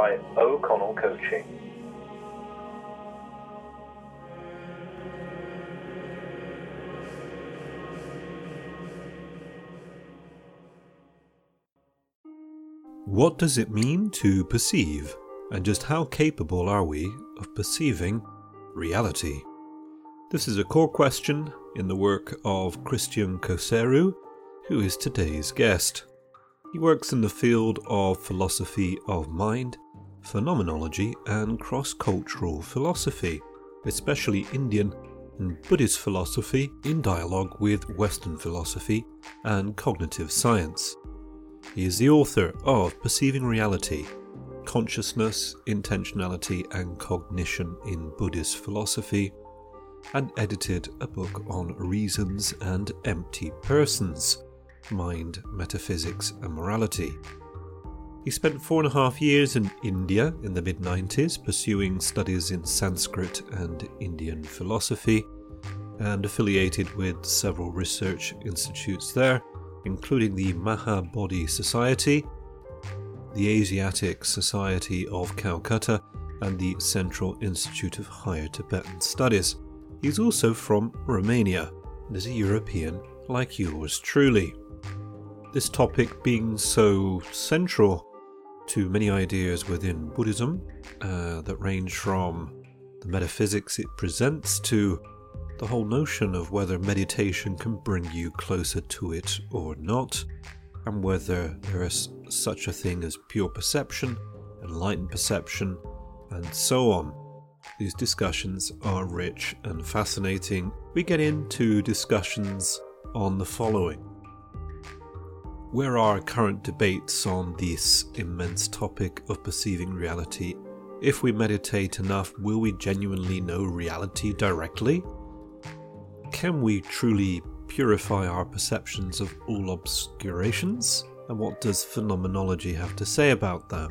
By O'Connell Coaching. What does it mean to perceive, and just how capable are we of perceiving reality? This is a core question in the work of Christian Coseru, who is today's guest. He works in the field of philosophy of mind, phenomenology, and cross cultural philosophy, especially Indian and Buddhist philosophy in dialogue with Western philosophy and cognitive science. He is the author of Perceiving Reality Consciousness, Intentionality, and Cognition in Buddhist Philosophy, and edited a book on reasons and empty persons mind, metaphysics, and morality. He spent four and a half years in India in the mid 90s, pursuing studies in Sanskrit and Indian philosophy, and affiliated with several research institutes there, including the Mahabodhi Society, the Asiatic Society of Calcutta, and the Central Institute of Higher Tibetan Studies. He's also from Romania and is a European like yours truly. This topic being so central to many ideas within Buddhism uh, that range from the metaphysics it presents to the whole notion of whether meditation can bring you closer to it or not, and whether there is such a thing as pure perception, enlightened perception, and so on. These discussions are rich and fascinating. We get into discussions on the following. Where are current debates on this immense topic of perceiving reality? If we meditate enough, will we genuinely know reality directly? Can we truly purify our perceptions of all obscurations? And what does phenomenology have to say about that?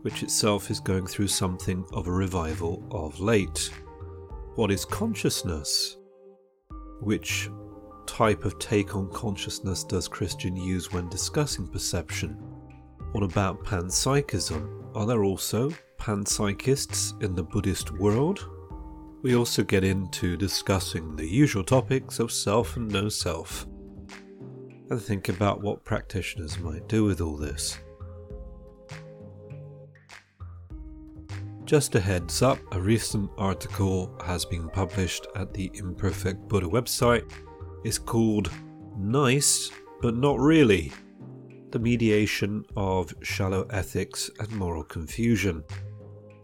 Which itself is going through something of a revival of late. What is consciousness? Which type of take on consciousness does Christian use when discussing perception? What about panpsychism? Are there also panpsychists in the Buddhist world? We also get into discussing the usual topics of self and no self, and think about what practitioners might do with all this. Just a heads up, a recent article has been published at the Imperfect Buddha website. It's called Nice, but Not Really The Mediation of Shallow Ethics and Moral Confusion.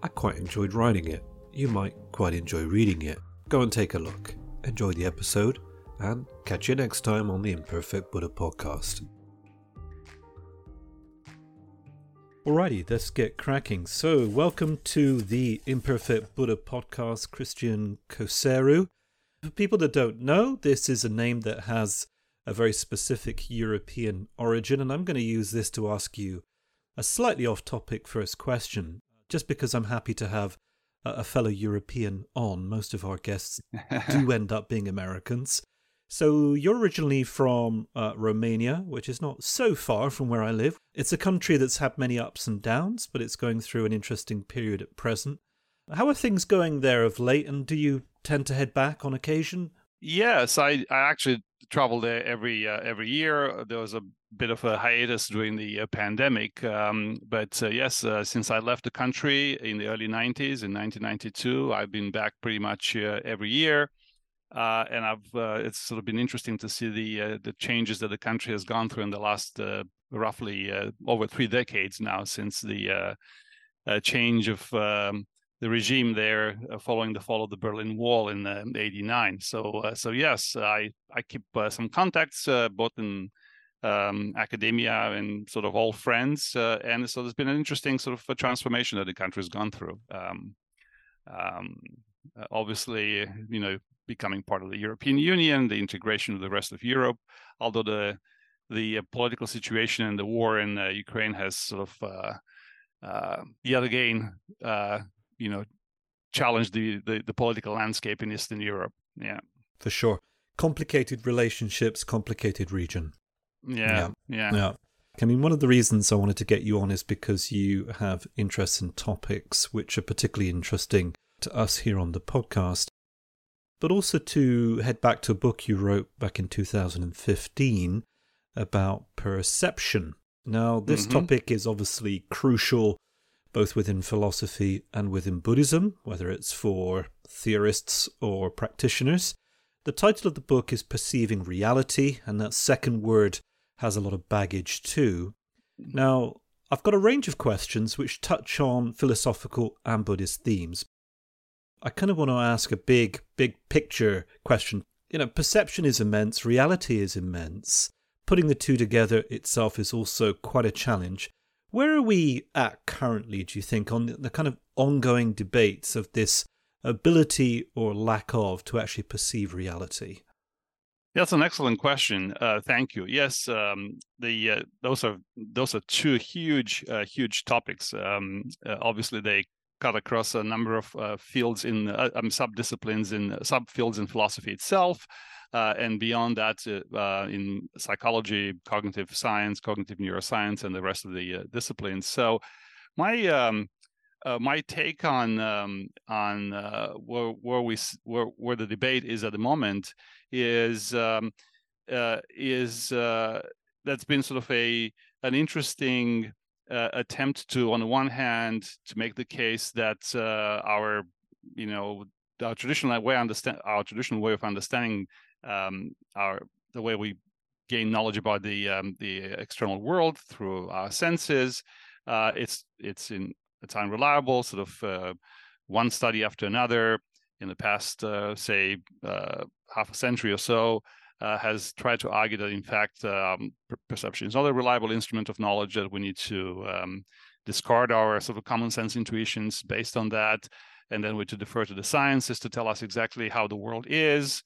I quite enjoyed writing it. You might quite enjoy reading it. Go and take a look. Enjoy the episode, and catch you next time on the Imperfect Buddha podcast. Alrighty, let's get cracking. So, welcome to the Imperfect Buddha podcast, Christian Coseru. For people that don't know, this is a name that has a very specific European origin, and I'm going to use this to ask you a slightly off topic first question, just because I'm happy to have a fellow European on. Most of our guests do end up being Americans. So you're originally from uh, Romania, which is not so far from where I live. It's a country that's had many ups and downs, but it's going through an interesting period at present. How are things going there of late, and do you tend to head back on occasion? Yes, I, I actually travel there every uh, every year. There was a bit of a hiatus during the uh, pandemic, um, but uh, yes, uh, since I left the country in the early '90s in 1992, I've been back pretty much uh, every year. Uh, and I've it's sort of been interesting to see the the changes that the country has gone through in the last roughly over three decades now since the change of um, the regime there following the fall of the Berlin Wall in '89. So so yes, I I keep some contacts both in um, academia and sort of all friends. Uh, and so there's been an interesting sort of transformation that the country has gone through. Um, um, obviously, you know, becoming part of the European Union, the integration of the rest of Europe, although the the uh, political situation and the war in uh, Ukraine has sort of uh, uh yet again, uh, you know, challenge the, the, the political landscape in Eastern Europe. Yeah, for sure. Complicated relationships, complicated region. Yeah, yeah, yeah. yeah. I mean, one of the reasons I wanted to get you on is because you have interests in topics which are particularly interesting to us here on the podcast, but also to head back to a book you wrote back in 2015 about perception. Now, this mm-hmm. topic is obviously crucial both within philosophy and within Buddhism, whether it's for theorists or practitioners. The title of the book is Perceiving Reality, and that second word has a lot of baggage too. Mm-hmm. Now, I've got a range of questions which touch on philosophical and Buddhist themes. I kind of want to ask a big, big picture question. You know, perception is immense, reality is immense. Putting the two together itself is also quite a challenge. Where are we at currently, do you think, on the kind of ongoing debates of this ability or lack of to actually perceive reality? That's an excellent question. Uh, thank you. Yes, um, the uh, those are those are two huge uh, huge topics. Um, uh, obviously, they cut across a number of uh, fields in um, subdisciplines in subfields in philosophy itself, and beyond that in psychology, cognitive science, cognitive neuroscience, and the rest of the disciplines. So, my um, uh, my take on um, on uh, where where we where where the debate is at the moment is um, uh, is uh, that's been sort of a an interesting uh, attempt to on the one hand to make the case that uh, our you know our traditional way understand our traditional way of understanding um, our the way we gain knowledge about the um, the external world through our senses it's it's in it's unreliable, sort of uh, one study after another in the past, uh, say, uh, half a century or so, uh, has tried to argue that, in fact, um, perception is not a reliable instrument of knowledge, that we need to um, discard our sort of common sense intuitions based on that, and then we to defer to the sciences to tell us exactly how the world is.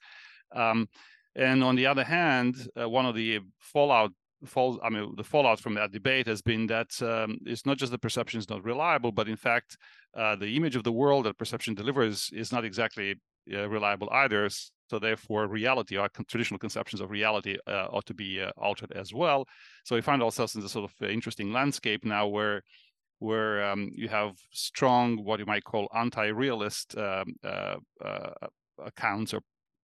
Um, and on the other hand, uh, one of the fallout fall i mean the fallout from that debate has been that um, it's not just the perception is not reliable but in fact uh, the image of the world that perception delivers is not exactly uh, reliable either. So therefore reality our traditional conceptions of reality uh, ought to be uh, altered as well. So we find ourselves in this sort of interesting landscape now where where um, you have strong what you might call anti-realist um, uh, uh, accounts or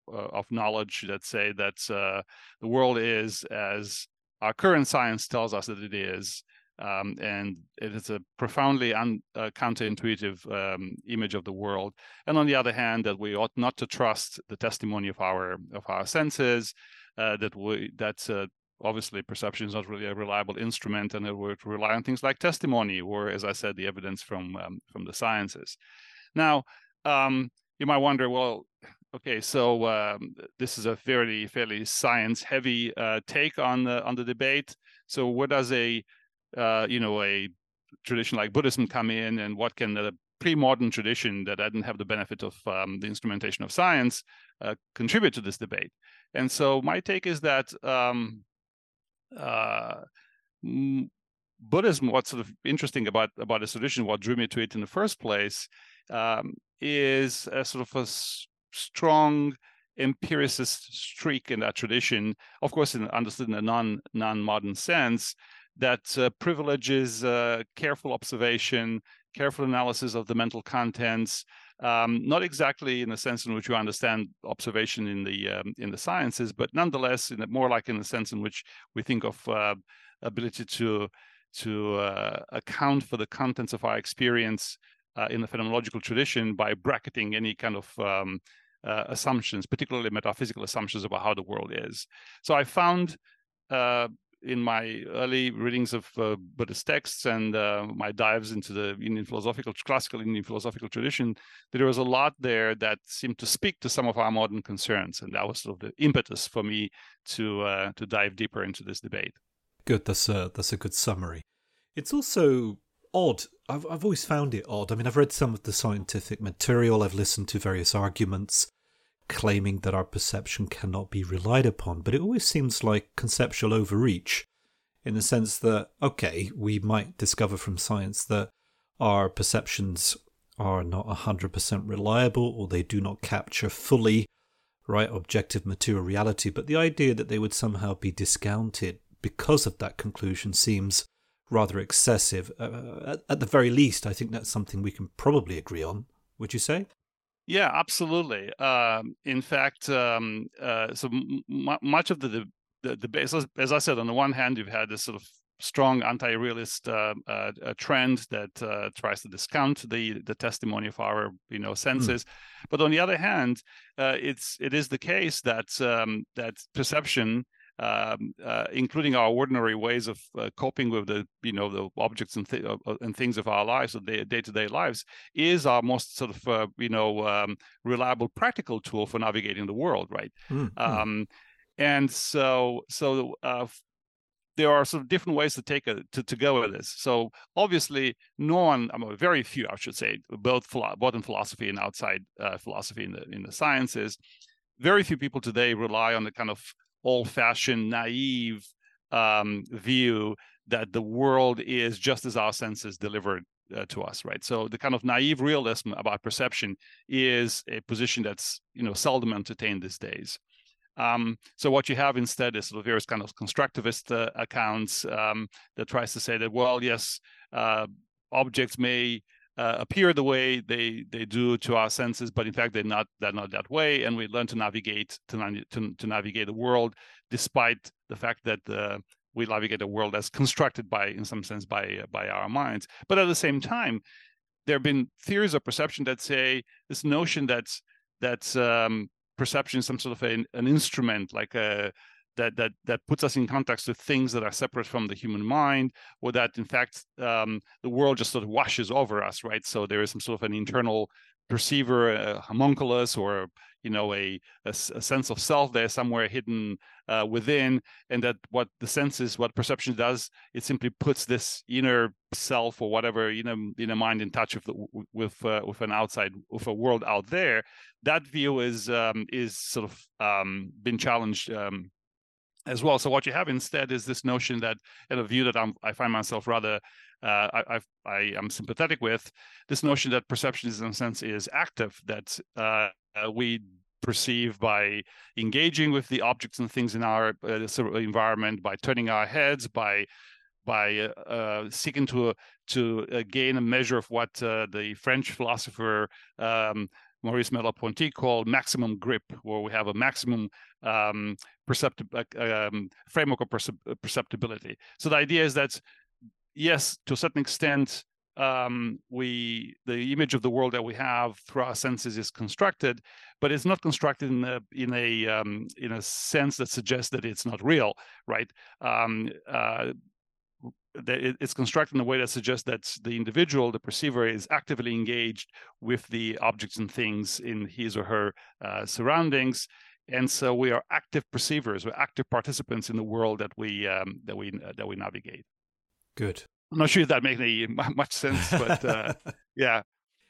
of knowledge that say that the world is as our current science tells us that it is. Um, and it is a profoundly un, uh, counterintuitive um, image of the world. And on the other hand, that we ought not to trust the testimony of our of our senses. Uh, that we uh, obviously perception is not really a reliable instrument, and that we rely on things like testimony, or as I said, the evidence from um, from the sciences. Now, um, you might wonder, well, Okay, so um, this is a fairly fairly science heavy uh, take on the on the debate. So where does a uh, you know a tradition like Buddhism come in, and what can the pre-modern tradition that didn't have the benefit of um, the instrumentation of science uh, contribute to this debate? And so my take is that um, uh, Buddhism, what's sort of interesting about about this tradition, what drew me to it in the first place, um, is a sort of a strong empiricist streak in that tradition, of course, in, understood in a non non modern sense, that uh, privileges uh, careful observation, careful analysis of the mental contents. Um, not exactly in the sense in which you understand observation in the um, in the sciences, but nonetheless, in a, more like in the sense in which we think of uh, ability to to uh, account for the contents of our experience uh, in the phenomenological tradition by bracketing any kind of um, uh, assumptions, particularly metaphysical assumptions about how the world is. So I found uh, in my early readings of uh, Buddhist texts and uh, my dives into the Indian philosophical, classical Indian philosophical tradition, that there was a lot there that seemed to speak to some of our modern concerns, and that was sort of the impetus for me to uh, to dive deeper into this debate. Good. That's a that's a good summary. It's also odd. I've I've always found it odd. I mean, I've read some of the scientific material. I've listened to various arguments claiming that our perception cannot be relied upon, but it always seems like conceptual overreach in the sense that, okay, we might discover from science that our perceptions are not 100% reliable or they do not capture fully right objective material reality but the idea that they would somehow be discounted because of that conclusion seems rather excessive uh, at, at the very least i think that's something we can probably agree on would you say yeah, absolutely. Um, in fact, um, uh, so m- much of the the, the base, as I said, on the one hand, you've had this sort of strong anti-realist uh, uh, trend that uh, tries to discount the the testimony of our you know hmm. senses, mm. but on the other hand, uh, it's it is the case that um, that perception um, uh, including our ordinary ways of uh, coping with the you know the objects and, th- uh, uh, and things of our lives, of day to day lives, is our most sort of uh, you know um, reliable practical tool for navigating the world, right? Mm-hmm. Um, and so so uh, there are sort of different ways to take a to, to go with this. So obviously, no one, I mean, very few, I should say, both both in philosophy and outside uh, philosophy in the in the sciences, very few people today rely on the kind of old-fashioned, naive um, view that the world is just as our senses delivered uh, to us, right? So the kind of naive realism about perception is a position that's you know seldom entertained these days. Um, so what you have instead is sort of various kind of constructivist uh, accounts um, that tries to say that well, yes, uh, objects may uh, appear the way they they do to our senses, but in fact they're not they're not that way, and we learn to navigate to to, to navigate the world despite the fact that uh, we navigate the world as constructed by in some sense by uh, by our minds. But at the same time, there have been theories of perception that say this notion that that um, perception is some sort of an instrument like a that that that puts us in context with things that are separate from the human mind, or that in fact um, the world just sort of washes over us, right? So there is some sort of an internal perceiver, a homunculus, or you know a, a, a sense of self there somewhere hidden uh, within, and that what the senses, what perception does, it simply puts this inner self or whatever you know in a mind in touch with with uh, with an outside with a world out there. That view is um, is sort of um, been challenged um, as well. So what you have instead is this notion that, and a view that I'm, i find myself rather, uh, I, I, I, am sympathetic with, this notion that perception is in a sense is active, that uh, uh, we perceive by engaging with the objects and things in our uh, environment, by turning our heads, by by uh, uh, seeking to to gain a measure of what the French philosopher um, Maurice Merleau-Ponty called maximum grip, where we have a maximum um, um, framework of percep- perceptibility. So the idea is that yes, to a certain extent, um, we the image of the world that we have through our senses is constructed, but it's not constructed in a in a um, in a sense that suggests that it's not real, right? Um, uh, it's constructed in a way that suggests that the individual, the perceiver, is actively engaged with the objects and things in his or her uh, surroundings, and so we are active perceivers, we're active participants in the world that we um, that we uh, that we navigate. Good. I'm not sure if that makes any much sense, but uh, yeah.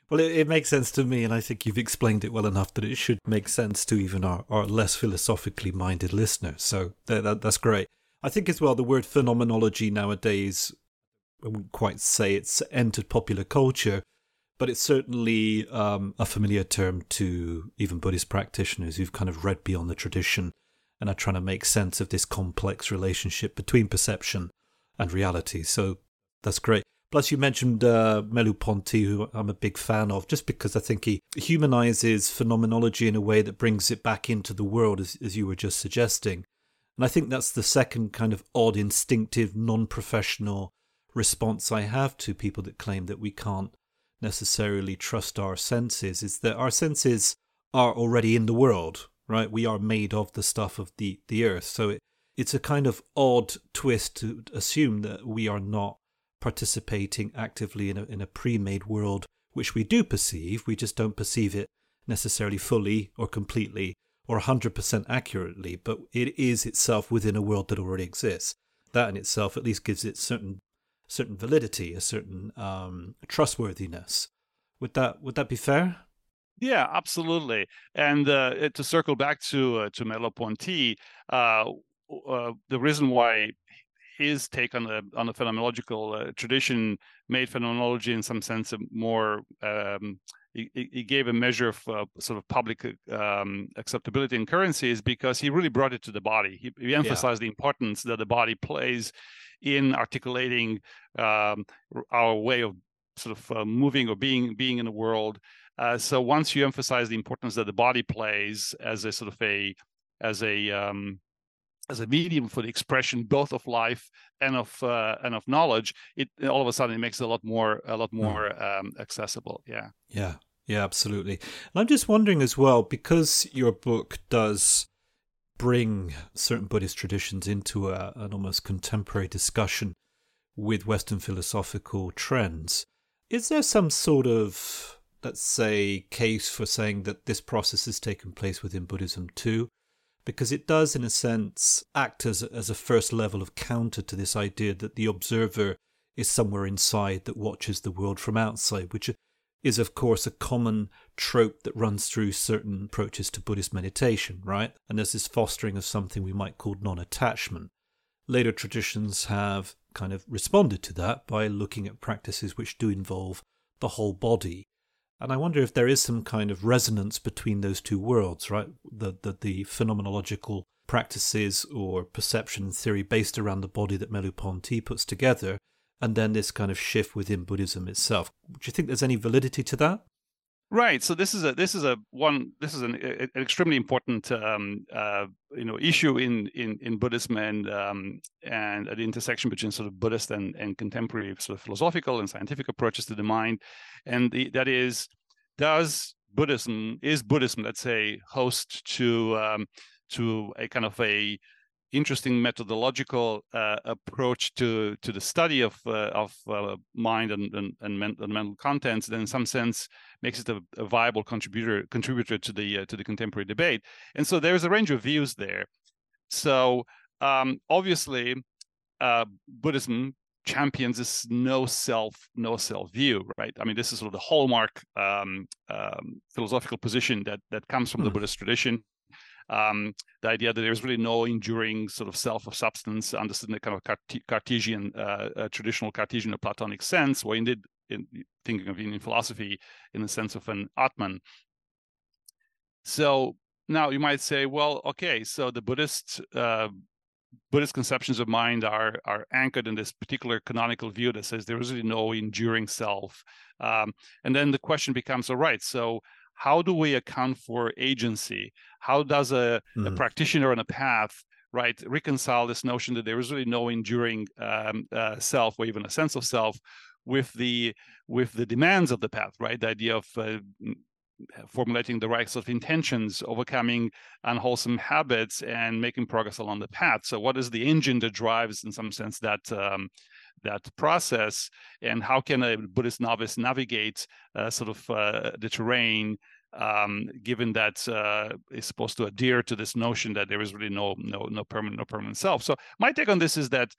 Well, it, it, makes sense to me, and I think you've explained it well enough that it should make sense to even our, our less philosophically minded listeners. So that, that, that's great. I think as well the word phenomenology nowadays, I wouldn't quite say it's entered popular culture, but it's certainly um, a familiar term to even Buddhist practitioners who've kind of read beyond the tradition and are trying to make sense of this complex relationship between perception and reality. So that's great. Plus, you mentioned uh, Merleau-Ponty, who I'm a big fan of, just because I think he humanizes phenomenology in a way that brings it back into the world, as, as you were just suggesting. And I think that's the second kind of odd, instinctive, non professional response I have to people that claim that we can't necessarily trust our senses is that our senses are already in the world, right? We are made of the stuff of the, the earth. So it, it's a kind of odd twist to assume that we are not participating actively in a, in a pre-made world which we do perceive we just don't perceive it necessarily fully or completely or 100% accurately but it is itself within a world that already exists. That in itself at least gives it certain certain validity a certain um, trustworthiness. Would that would that be fair? Yeah, absolutely. And uh, to circle back to uh, to Merleau-Ponty, uh, uh, the reason why his take on the on the phenomenological uh, tradition made phenomenology in some sense more um, he, he, gave a measure of uh, sort of public um, acceptability and currency is because he really brought it to the body. He, he emphasized yeah. the importance that the body plays in articulating um, our way of sort of uh, moving or being being in the world. Uh, so once you emphasize the importance that the body plays as a sort of a as a um, as a medium for the expression both of life and of uh, and of knowledge, it all of a sudden it makes it a lot more a lot hmm. more um, accessible. Yeah. Yeah. Yeah. Absolutely. And I'm just wondering as well because your book does bring certain Buddhist traditions into a, an almost contemporary discussion with Western philosophical trends. Is there some sort of, let's say, case for saying that this process has taken place within Buddhism too? Because it does, in a sense, act as, as a first level of counter to this idea that the observer is somewhere inside that watches the world from outside, which is, of course, a common trope that runs through certain approaches to Buddhist meditation, right? And there's this fostering of something we might call non attachment. Later traditions have kind of responded to that by looking at practices which do involve the whole body and I wonder if there is some kind of resonance between those two worlds, right? The, the, the phenomenological practices or perception theory based around the body that Merleau-Ponty puts together, and then this kind of shift within Buddhism itself. Do you think there's any validity to that? Right. So this is a this is a one this is an, an extremely important um, uh, you know issue in in in Buddhism and um, and at the intersection between sort of Buddhist and and contemporary sort of philosophical and scientific approaches to the mind, and the, that is does Buddhism is Buddhism let's say host to um, to a kind of a interesting methodological uh, approach to to the study of uh, of uh, mind and and, and, men- and, mental contents, then in some sense makes it a, a viable contributor contributor to the uh, to the contemporary debate. And so there's a range of views there. So um, obviously, uh, Buddhism champions this no self no self view right i mean this is sort of the hallmark um, um, philosophical position that that comes from the hmm. buddhist tradition um, the idea that there's really no enduring sort of self of substance, understood in the kind of Cart- Cartesian, uh, uh, traditional Cartesian or Platonic sense, or indeed in thinking of Indian philosophy in the sense of an Atman. So now you might say, well, okay, so the Buddhist uh, Buddhist conceptions of mind are are anchored in this particular canonical view that says there is really no enduring self, um, and then the question becomes, all right, so how do we account for agency? How does a, mm. a hmm. practitioner on a path right reconcile this notion that there is really no enduring um, uh, self or even a sense of self with the with the demands of the path right the idea of uh, formulating the right sort of intentions overcoming unwholesome habits and making progress along the path so what is the engine that drives in some sense that um, that process and how can a buddhist novice navigate uh, sort of uh, the terrain um, given that uh, supposed to adhere to this notion that there is really no no no permanent no permanent self? So my take on this is that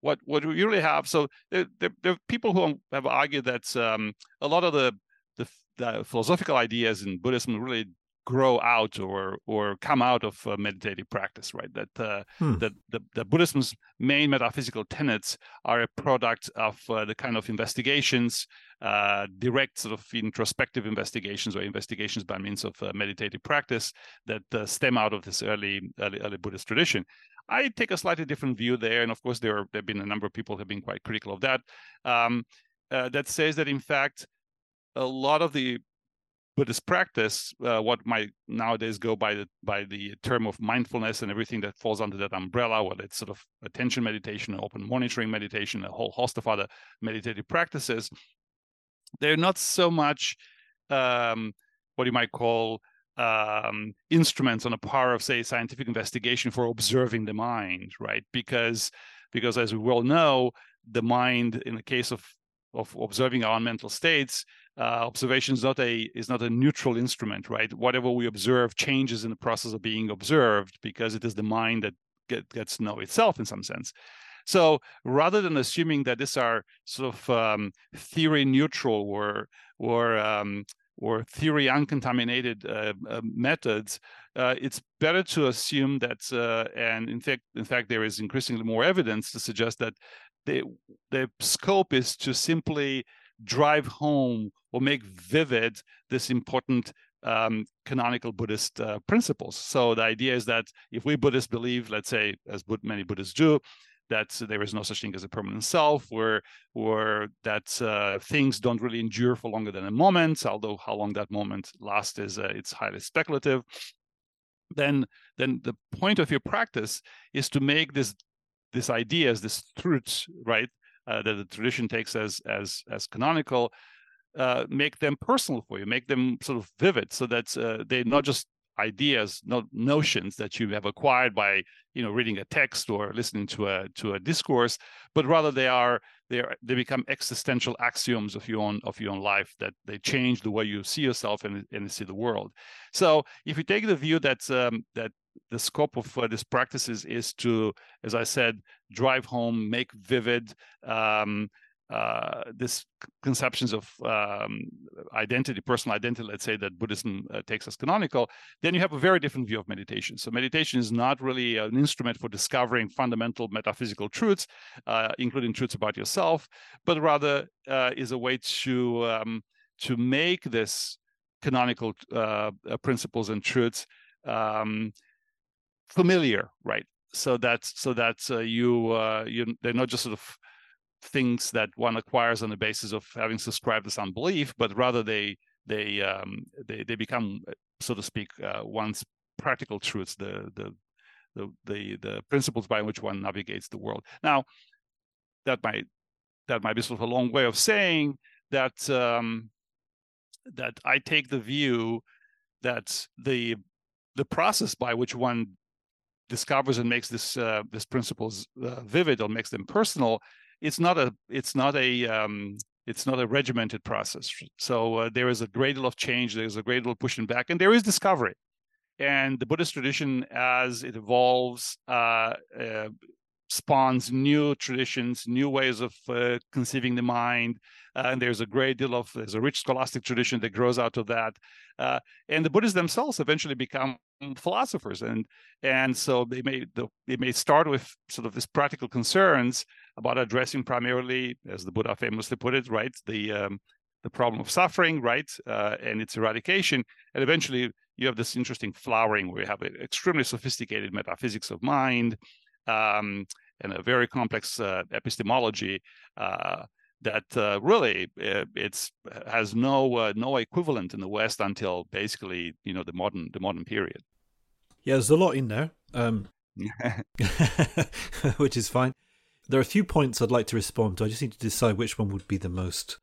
what what we really have so there, there, there are people who have argued that um, a lot of the, the the philosophical ideas in buddhism really grow out or or come out of uh, meditative practice right that uh, hmm. that the, the buddhism's main metaphysical tenets are a product of uh, the kind of investigations uh, direct sort of introspective investigations or investigations by means of uh, meditative practice that uh, stem out of this early, early early buddhist tradition I take a slightly different view there, and of course there, are, there have been a number of people who have been quite critical of that. Um, that says that in fact, a lot of the Buddhist practice, uh, what might nowadays go by the by the term of mindfulness and everything that falls under that umbrella, whether it's sort of attention meditation, open monitoring meditation, a whole host of other meditative practices, they're not so much um, what you might call um, instruments on a par of, say, scientific investigation for observing the mind, right? Because because as we well know, the mind, in the case of of observing our mental states, uh, observation is not a is not a neutral instrument, right? Whatever we observe changes in the process of being observed because it is the mind that get, gets to know itself in some sense. So rather than assuming that these are sort of um, theory neutral or or um, or theory uncontaminated uh, uh, methods, uh, it's better to assume that, uh, and in fact, in fact, there is increasingly more evidence to suggest that the the scope is to simply drive home or make vivid this important um, canonical Buddhist uh, principles. So the idea is that if we Buddhists believe, let's say, as many Buddhists do, that there is no such thing as a permanent self, or or that uh, things don't really endure for longer than a moment, although how long that moment lasts is uh, it's highly speculative. Then then the point of your practice is to make this this ideas, this truths, right, that the tradition takes as as as canonical, uh, make them personal for you, make them sort of vivid, so that uh, they're not just ideas, not notions that you have acquired by you know reading a text or listening to a to a discourse, but rather they are they are they become existential axioms of your own of your own life that they change the way you see yourself and, and see the world. So if you take the view that um, that the scope of uh, this practices is to, as I said, drive home, make vivid um, uh, this conceptions of um, identity, personal identity, let's say that Buddhism uh, takes as canonical, then you have a very different view of meditation. So meditation is not really an instrument for discovering fundamental metaphysical truths, uh, including truths about yourself, but rather uh, is a way to um, to make this canonical uh, principles and truths um, familiar, right? So that so that you you they're not just sort of things that one acquires on the basis of having subscribed to some belief, but rather they they um, they they become, uh, so to speak, uh, one's practical truths, the the the the the principles by which one navigates the world. Now, that might that might be sort of a long way of saying that um, that I take the view that the the process by which one discovers and makes this uh, this principles uh, vivid or makes them personal it's not a it's not a um, it's not a regimented process so uh, there is a great deal of change there's a great deal of pushing back and there is discovery and the buddhist tradition as it evolves uh, uh, spawns new traditions, new ways of uh, conceiving the mind. Uh, and there's a great deal of there's a rich scholastic tradition that grows out of that. Uh, and the Buddhists themselves eventually become philosophers, and and so they may the, they may start with sort of these practical concerns about addressing primarily, as the Buddha famously put it, right, the um, the problem of suffering, right, uh, and its eradication, and eventually you have this interesting flowering where you have an extremely sophisticated metaphysics of mind um, and a very complex uh, epistemology uh, that uh, really uh, it's has no uh, no equivalent in the West until basically you know the modern the modern period. Yeah, there's a lot in there, um, which is fine. There are a few points I'd like to respond to. I just need to decide which one would be the most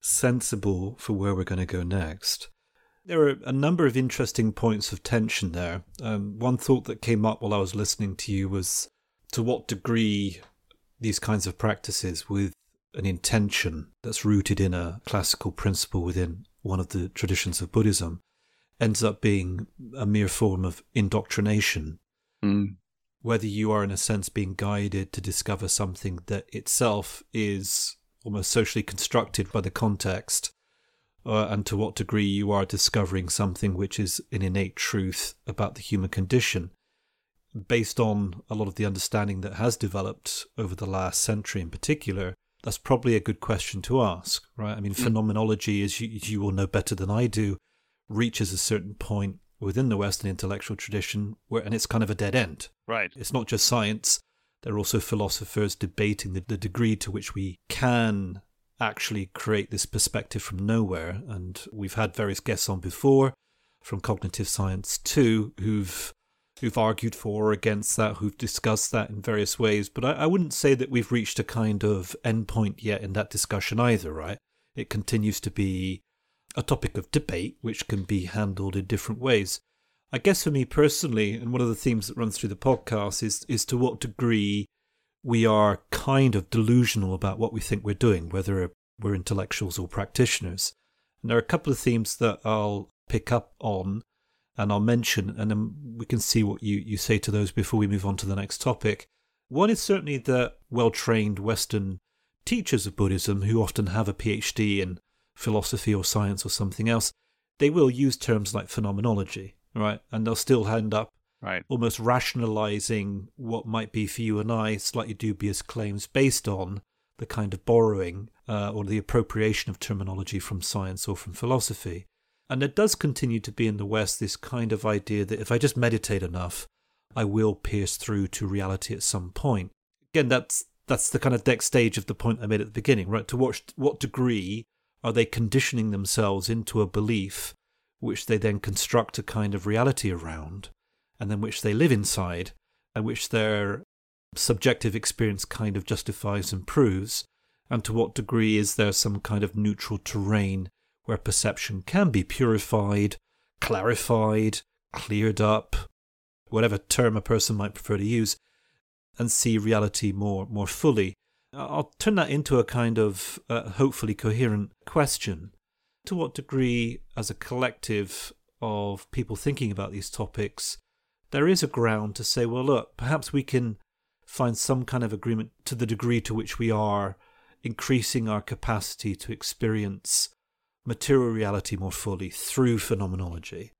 sensible for where we're going to go next. There are a number of interesting points of tension there. Um, one thought that came up while I was listening to you was to what degree these kinds of practices with an intention that's rooted in a classical principle within one of the traditions of Buddhism ends up being a mere form of indoctrination. Mm. Whether you are, in a sense, being guided to discover something that itself is almost socially constructed by the context, uh, and to what degree you are discovering something which is an innate truth about the human condition based on a lot of the understanding that has developed over the last century in particular, that's probably a good question to ask, right? I mean, mm. phenomenology, as you, as you will know better than I do, reaches a certain point within the Western intellectual tradition where, and it's kind of a dead end. Right. It's not just science. There are also philosophers debating the, the degree to which we can actually create this perspective from nowhere. And we've had various guests on before from cognitive science too, who've who've argued for or against that, who've discussed that in various ways. But I, I wouldn't say that we've reached a kind of endpoint yet in that discussion either, right? It continues to be a topic of debate which can be handled in different ways. I guess for me personally, and one of the themes that runs through the podcast is is to what degree we are kind of delusional about what we think we're doing, whether we're intellectuals or practitioners. And there are a couple of themes that I'll pick up on and I'll mention, and then we can see what you, you say to those before we move on to the next topic. One is certainly that well trained Western teachers of Buddhism, who often have a PhD in philosophy or science or something else, they will use terms like phenomenology, right? And they'll still end up right. almost rationalizing what might be for you and I slightly dubious claims based on the kind of borrowing uh, or the appropriation of terminology from science or from philosophy. And there does continue to be in the West this kind of idea that if I just meditate enough, I will pierce through to reality at some point. Again, that's that's the kind of next stage of the point I made at the beginning, right? To what what degree are they conditioning themselves into a belief which they then construct a kind of reality around, and then which they live inside, and which their subjective experience kind of justifies and proves? And to what degree is there some kind of neutral terrain where perception can be purified, clarified, cleared up, whatever term a person might prefer to use, and see reality more more fully. I'll turn that into a kind of uh, hopefully coherent question. To what degree, as a collective of people thinking about these topics, there is a ground to say, well, look, perhaps we can find some kind of agreement to the degree to which we are increasing our capacity to experience material reality more fully through phenomenology,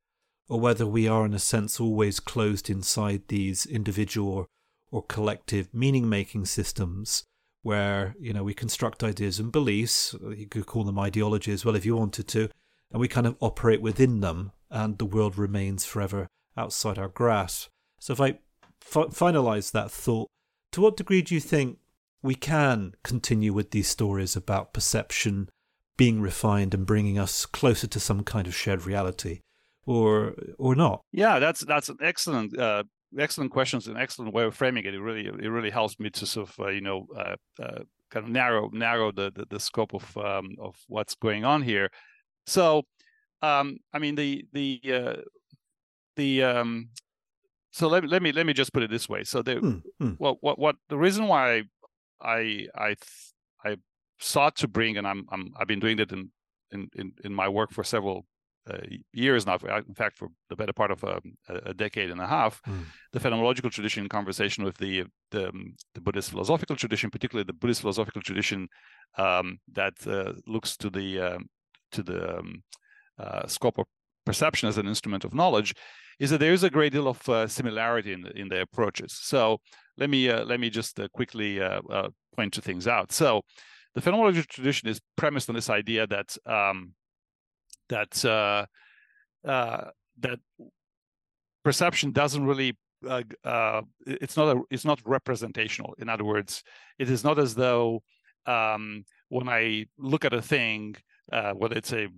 or whether we are, in a sense, always closed inside these individual or collective meaning making systems where you know we construct ideas and beliefs you could call them ideologies, well if you wanted to and we kind of operate within them and the world remains forever outside our grasp. So if i finalize that thought to what degree do you think we can continue with these stories about perception being refined and bringing us closer to some kind of shared reality or or not? Yeah that's that's an excellent uh, excellent questions and excellent way of framing it. It really it really helps me to sort of uh, you know uh, uh kind of narrow narrow the the, the scope of um, of what's going on here. So um, i mean the the uh, the um, so let, let me let me just put it this way. So the hmm, hmm. what what what the reason why i i i sought to bring, and I'm, I'm I've been doing that in in in, in my work for several years now. In fact, for the better part of um, a, a decade and a half, mm. the phenomenological tradition in conversation with the the, um, the, Buddhist philosophical tradition, particularly the Buddhist philosophical tradition um, that uh, looks to the um, to the um, uh, scope of perception as an instrument of knowledge, is that there is a great deal of uh, similarity in in their approaches. So let me uh, let me just uh, quickly point to things out. So the phenomenological tradition is premised on this idea that um, that uh, uh, that perception doesn't really uh, uh, it's not a it's not representational. In other words, it is not as though um, when I look at a thing, uh, whether it's a,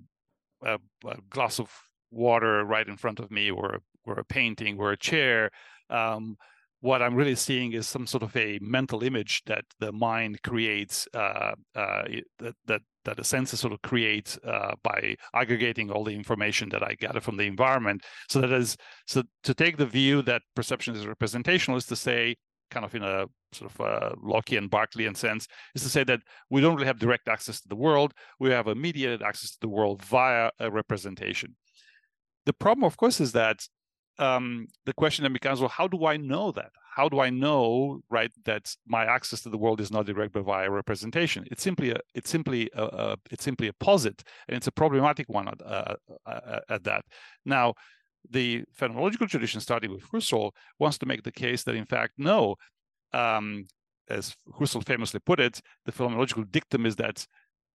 a, a, glass of water right in front of me, or or a painting, or a chair. Um, what I'm really seeing is some sort of a mental image that the mind creates, uh, uh, that, that that the senses sort of create uh, by aggregating all the information that I gather from the environment. So that is so to take the view that perception is representational is to say, kind of in a sort of a Lockean Berkeleyan sense, is to say that we don't really have direct access to the world. We have a mediated access to the world via a representation. The problem, of course, is that um, the question then becomes, well, how do I know that? How do I know, right, that my access to the world is not direct but via representation? It's simply a, it's simply a, a it's simply a posit, and it's a problematic one at, uh, uh at that. Now, the phenomenological tradition, starting with Husserl, wants to make the case that in fact, no, um, as Husserl famously put it, the phenomenological dictum is that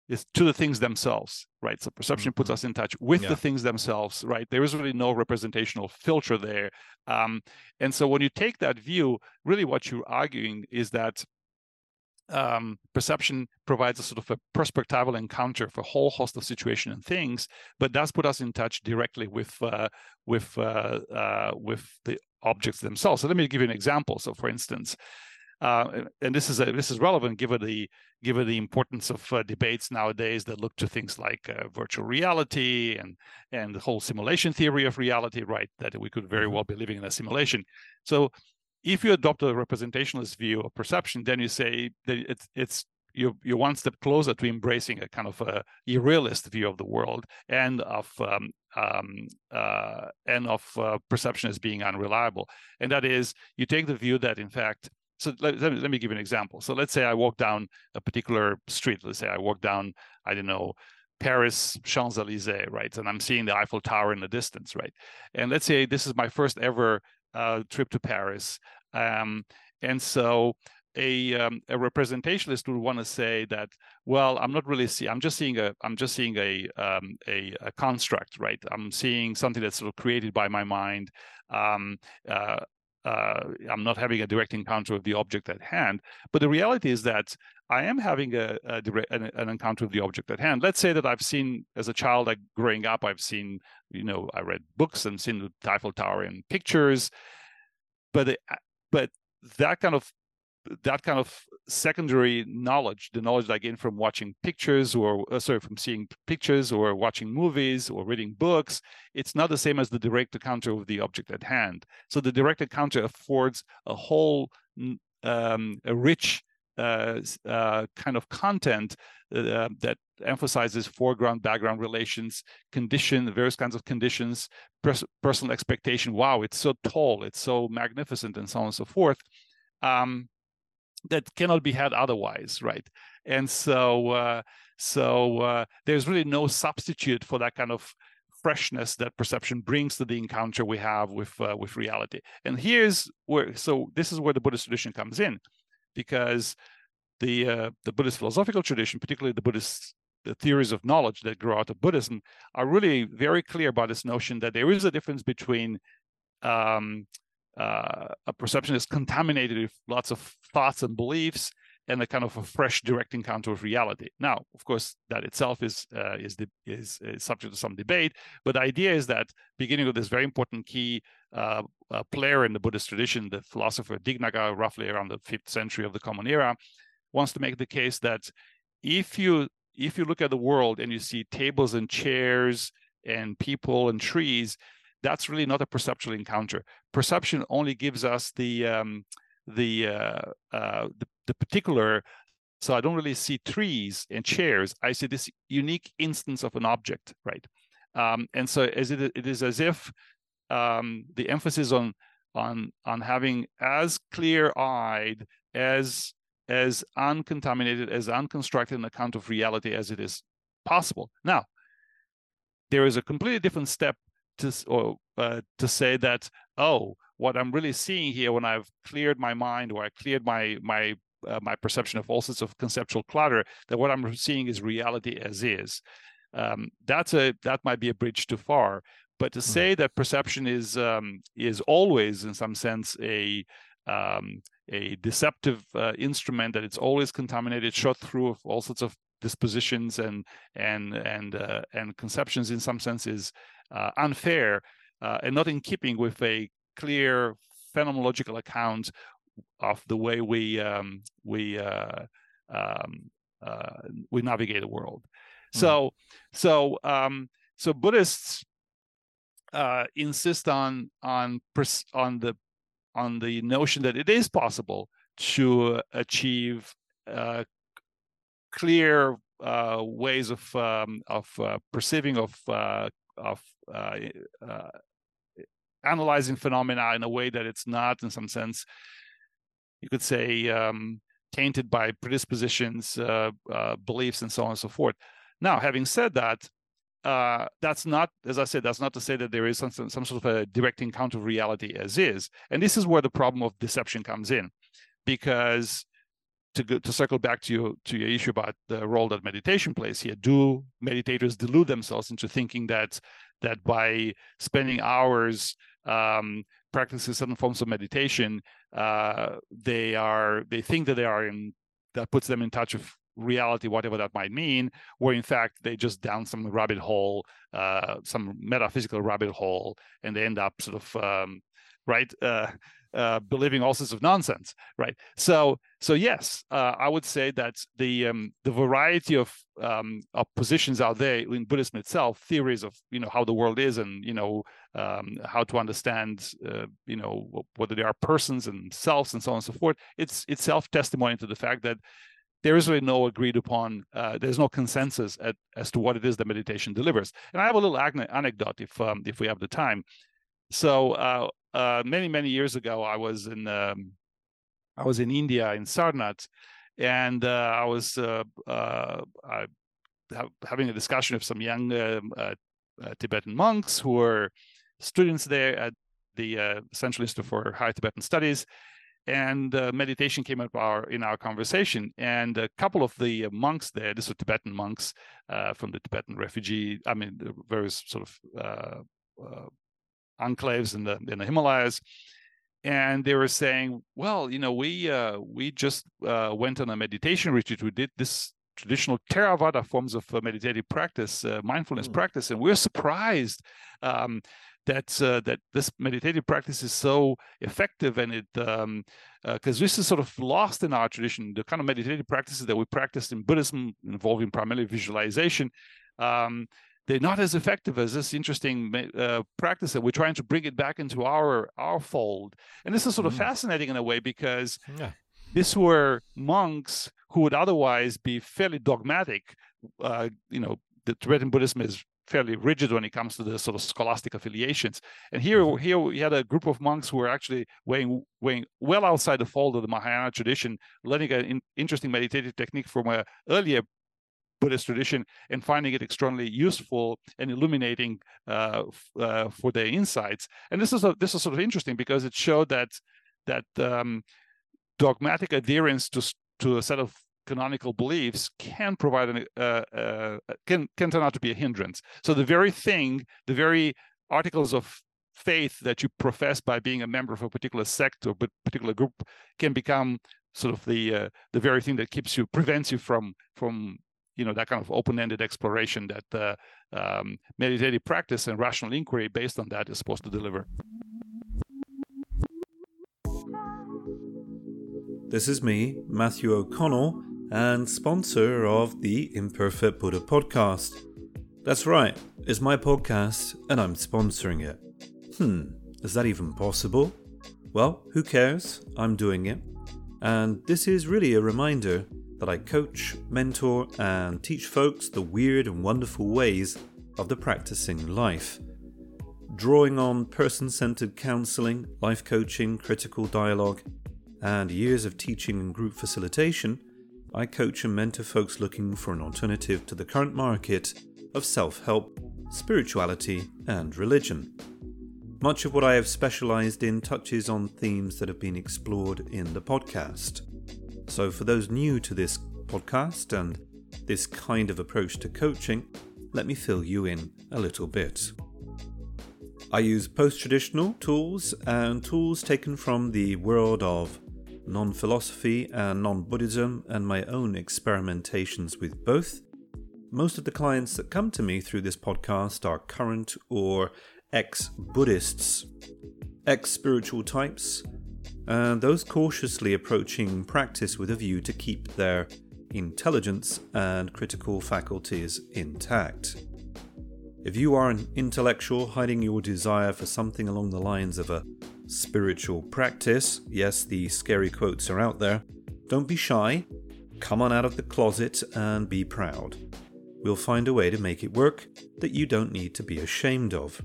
is to the things themselves, right? So perception mm-hmm. puts us in touch with yeah. the things themselves, right? There is really no representational filter there. Um, and so when you take that view, really what you're arguing is that um, perception provides a sort of a perspectival encounter for a whole host of situation and things, but does put us in touch directly with uh, with uh, uh, with the objects themselves. So let me give you an example. So, for instance, uh, and this is a, this is relevant given the given the importance of uh, debates nowadays that look to things like uh, virtual reality and and the whole simulation theory of reality, right? That we could very mm-hmm. well be living in a simulation. So, if you adopt a representationalist view of perception, then you say that it's it's you're, you're one step closer to embracing a kind of a irrealist view of the world and of um, um, uh, and of uh, perception as being unreliable. And that is, you take the view that in fact so let, let, me, let me give you an example. So let's say I walk down a particular street. Let's say I walk down, I don't know, Paris Champs Elysees, right? And I'm seeing the Eiffel Tower in the distance, right? And let's say this is my first ever uh, trip to Paris. Um, and so a um, a representationalist would want to say that well i'm not really see i'm just seeing a i'm just seeing a um, a, a, construct right i'm seeing something that's sort of created by my mind um, uh, uh, I'm not having a direct encounter with the object at hand. But the reality is that I am having a, a direct, an, an, encounter with the object at hand. Let's say that I've seen, as a child, like growing up, I've seen, you know, I read books and seen the Eiffel Tower in pictures. But but that kind of that kind of secondary knowledge, the knowledge that I gain from watching pictures or uh, sorry, from seeing pictures or watching movies or reading books, it's not the same as the direct encounter of the object at hand. So the direct encounter affords a whole um, a rich uh, uh, kind of content uh, that emphasizes foreground background relations condition various kinds of conditions pers- personal expectation wow it's so tall it's so magnificent and so on and so forth um, that cannot be had otherwise, right? And so, uh, so uh, there's really no substitute for that kind of freshness that perception brings to the encounter we have with uh, with reality. And here's where, so this is where the Buddhist tradition comes in, because the uh, the Buddhist philosophical tradition, particularly the Buddhist the theories of knowledge that grow out of Buddhism, are really very clear about this notion that there is a difference between um, uh, a perception is contaminated with lots of thoughts and beliefs and a kind of a fresh direct encounter with reality. Now, of course, that itself is uh, is, is, is subject to some debate, but the idea is that beginning with this very important key uh, uh, player in the Buddhist tradition, the philosopher Dignaga, roughly around the fifth century of the Common Era, wants to make the case that if you if you look at the world and you see tables and chairs and people and trees, that's really not a perceptual encounter. Perception only gives us the um, the, uh, uh, the, the particular. So I don't really see trees and chairs. I see this unique instance of an object, right? Um, and so as it, it is as if um, the emphasis on on on having as clear-eyed as as uncontaminated as unconstructed an account of reality as it is possible. Now, there is a completely different step to or uh, to say that oh what i'm really seeing here when i've cleared my mind or i cleared my my uh, my perception of all sorts of conceptual clutter that what i'm seeing is reality as is um, that's a that might be a bridge too far but to mm-hmm. say that perception is um, is always in some sense a um, a deceptive uh, instrument that it's always contaminated shot through of all sorts of dispositions and and and uh, and conceptions in some sense is unfair uh, and not in keeping with a clear phenomenological account of the way we um, we uh, um, uh, we navigate the world. Mm. So so um, so Buddhists uh, insist on on pers- on the on the notion that it is possible to achieve uh, clear uh, ways of um, of uh, perceiving of uh, of uh, uh, analyzing phenomena in a way that it's not, in some sense, you could say, um, tainted by predispositions, uh, beliefs, and so on and so forth. Now, having said that, uh, that's not, as I said, that's not to say that there is some, some sort of a direct encounter of reality as is. And this is where the problem of deception comes in, because to go, to circle back to your to your issue about the role that meditation plays here, do meditators delude themselves into thinking that that by spending hours um, practicing certain forms of meditation, uh, they are they think that they are in that puts them in touch with reality, whatever that might mean, where in fact they just down some rabbit hole, uh, some metaphysical rabbit hole, and they end up sort of um, right? Uh, uh, believing all sorts of nonsense, right? So, so yes, uh, I would say that the um, the variety of um, of positions out there in Buddhism itself, theories of you know how the world is, and you know um, how to understand, uh, you know whether they are persons and selves and so on and so forth. It's itself testimony to the fact that there is really no agreed upon, uh, there's no consensus at, as to what it is that meditation delivers. And I have a little anecdote if um, if we have the time. So uh, uh, many many years ago, I was in um, I was in India in Sarnath, and uh, I was uh, uh, I, having a discussion with some young um, Tibetan monks who were students there at the Central Institute for High Tibetan Studies, and uh, meditation came up our in our conversation and a couple of the monks there these were tibetan monks uh, from the tibetan refugee i mean various sort of uh, enclaves in the in the Himalayas, and they were saying, "Well, you know, we uh, we just uh, went on a meditation retreat. We did this traditional Theravada forms of uh, meditative practice, uh, mindfulness mm. practice, and we're surprised." Um, that uh, that this meditative practice is so effective and it because um, uh, this is sort of lost in our tradition the kind of meditative practices that we practiced in buddhism involving primarily visualization um, they're not as effective as this interesting uh, practice that we're trying to bring it back into our our fold and this is sort of mm. fascinating in a way because yeah. these were monks who would otherwise be fairly dogmatic uh, you know the tibetan buddhism is fairly rigid when it comes to the sort of scholastic affiliations and here mm-hmm. here we had a group of monks who were actually weighing weighing well outside the fold of the mahayana tradition learning an interesting meditative technique from a earlier Buddhist tradition and finding it extremely useful and illuminating uh, uh, for their insights. And this is a, this is sort of interesting because it showed that that um, dogmatic adherence to to a set of canonical beliefs can provide an uh, uh, can can turn out to be a hindrance. So the very thing, the very articles of faith that you profess by being a member of a particular sect or particular group can become sort of the uh, the very thing that keeps you prevents you from from you know that kind of open-ended exploration that uh, um, meditative practice and rational inquiry based on that is supposed to deliver. This is me, Matthew O'Connell, and sponsor of the Imperfect Buddha podcast. That's right, it's my podcast, and I'm sponsoring it. Hmm, is that even possible? Well, who cares? I'm doing it. And this is really a reminder that I coach, mentor, and teach folks the weird and wonderful ways of the practicing life. Drawing on person centered counseling, life coaching, critical dialogue, and years of teaching and group facilitation, I coach and mentor folks looking for an alternative to the current market of self help, spirituality, and religion. Much of what I have specialized in touches on themes that have been explored in the podcast. So, for those new to this podcast and this kind of approach to coaching, let me fill you in a little bit. I use post traditional tools and tools taken from the world of non philosophy and non Buddhism and my own experimentations with both. Most of the clients that come to me through this podcast are current or ex Buddhists, ex spiritual types, and those cautiously approaching practice with a view to keep their intelligence and critical faculties intact. If you are an intellectual hiding your desire for something along the lines of a spiritual practice, yes, the scary quotes are out there, don't be shy, come on out of the closet and be proud. We'll find a way to make it work that you don't need to be ashamed of.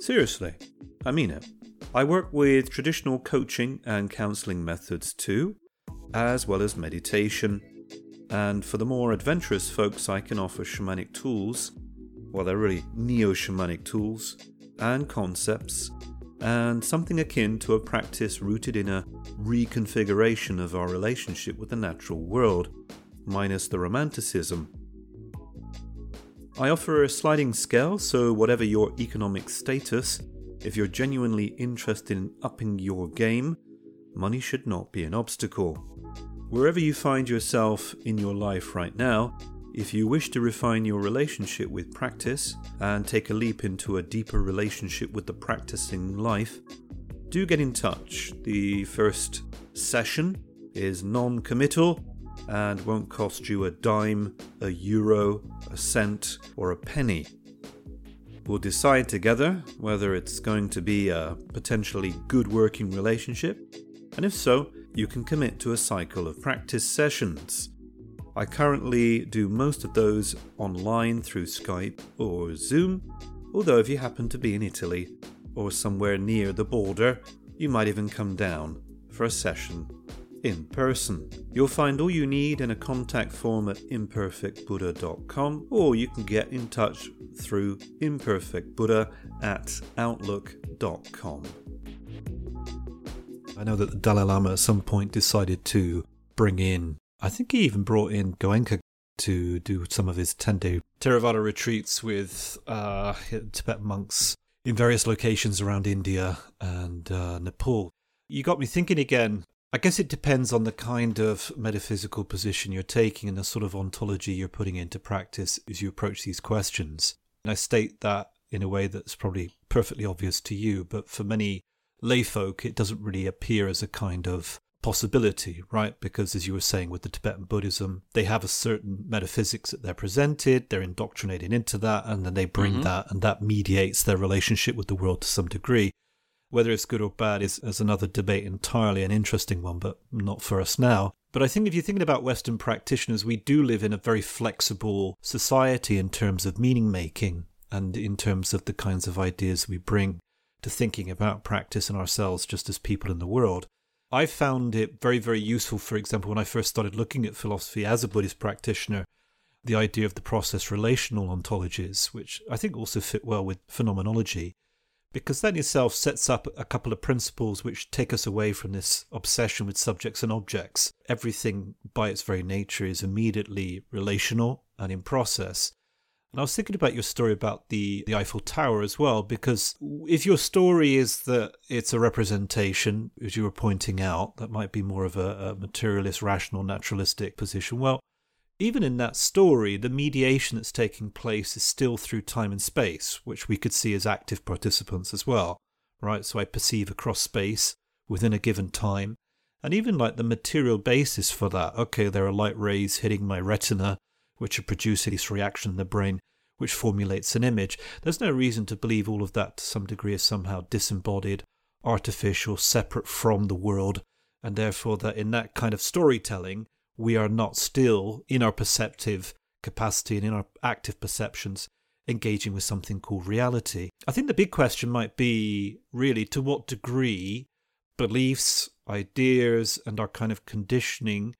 Seriously, I mean it. I work with traditional coaching and counseling methods too, as well as meditation. And for the more adventurous folks, I can offer shamanic tools, well, they're really neo shamanic tools, and concepts, and something akin to a practice rooted in a reconfiguration of our relationship with the natural world, minus the romanticism. I offer a sliding scale, so whatever your economic status, if you're genuinely interested in upping your game, money should not be an obstacle. Wherever you find yourself in your life right now, if you wish to refine your relationship with practice and take a leap into a deeper relationship with the practicing life, do get in touch. The first session is non committal and won't cost you a dime, a euro, a cent, or a penny. We'll decide together whether it's going to be a potentially good working relationship, and if so, you can commit to a cycle of practice sessions. I currently do most of those online through Skype or Zoom, although if you happen to be in Italy or somewhere near the border, you might even come down for a session in person. You'll find all you need in a contact form at imperfectbuddha.com or you can get in touch through imperfectbuddha at outlook.com. I know that the Dalai Lama at some point decided to bring in, I think he even brought in Goenka to do some of his 10 day Theravada retreats with uh, Tibetan monks in various locations around India and uh, Nepal. You got me thinking again I guess it depends on the kind of metaphysical position you're taking and the sort of ontology you're putting into practice as you approach these questions. And I state that in a way that's probably perfectly obvious to you, but for many layfolk, it doesn't really appear as a kind of possibility, right? Because as you were saying with the Tibetan Buddhism, they have a certain metaphysics that they're presented, they're indoctrinated into that, and then they bring mm-hmm. that, and that mediates their relationship with the world to some degree. Whether it's good or bad is, is another debate entirely, an interesting one, but not for us now. But I think if you're thinking about Western practitioners, we do live in a very flexible society in terms of meaning making and in terms of the kinds of ideas we bring to thinking about practice and ourselves just as people in the world. I found it very, very useful, for example, when I first started looking at philosophy as a Buddhist practitioner, the idea of the process relational ontologies, which I think also fit well with phenomenology because that itself sets up a couple of principles which take us away from this obsession with subjects and objects. Everything by its very nature is immediately relational and in process. And I was thinking about your story about the, the Eiffel Tower as well, because if your story is that it's a representation, as you were pointing out, that might be more of a, a materialist, rational, naturalistic position. Well, even in that story, the mediation that's taking place is still through time and space, which we could see as active participants as well, right? So I perceive across space within a given time. And even like the material basis for that, okay, there are light rays hitting my retina, which are producing this reaction in the brain, which formulates an image. There's no reason to believe all of that to some degree is somehow disembodied, artificial, separate from the world, and therefore that in that kind of storytelling, we are not still, in our perceptive capacity and in our active perceptions, engaging with something called reality. I think the big question might be really to what degree beliefs, ideas, and our kind of conditioning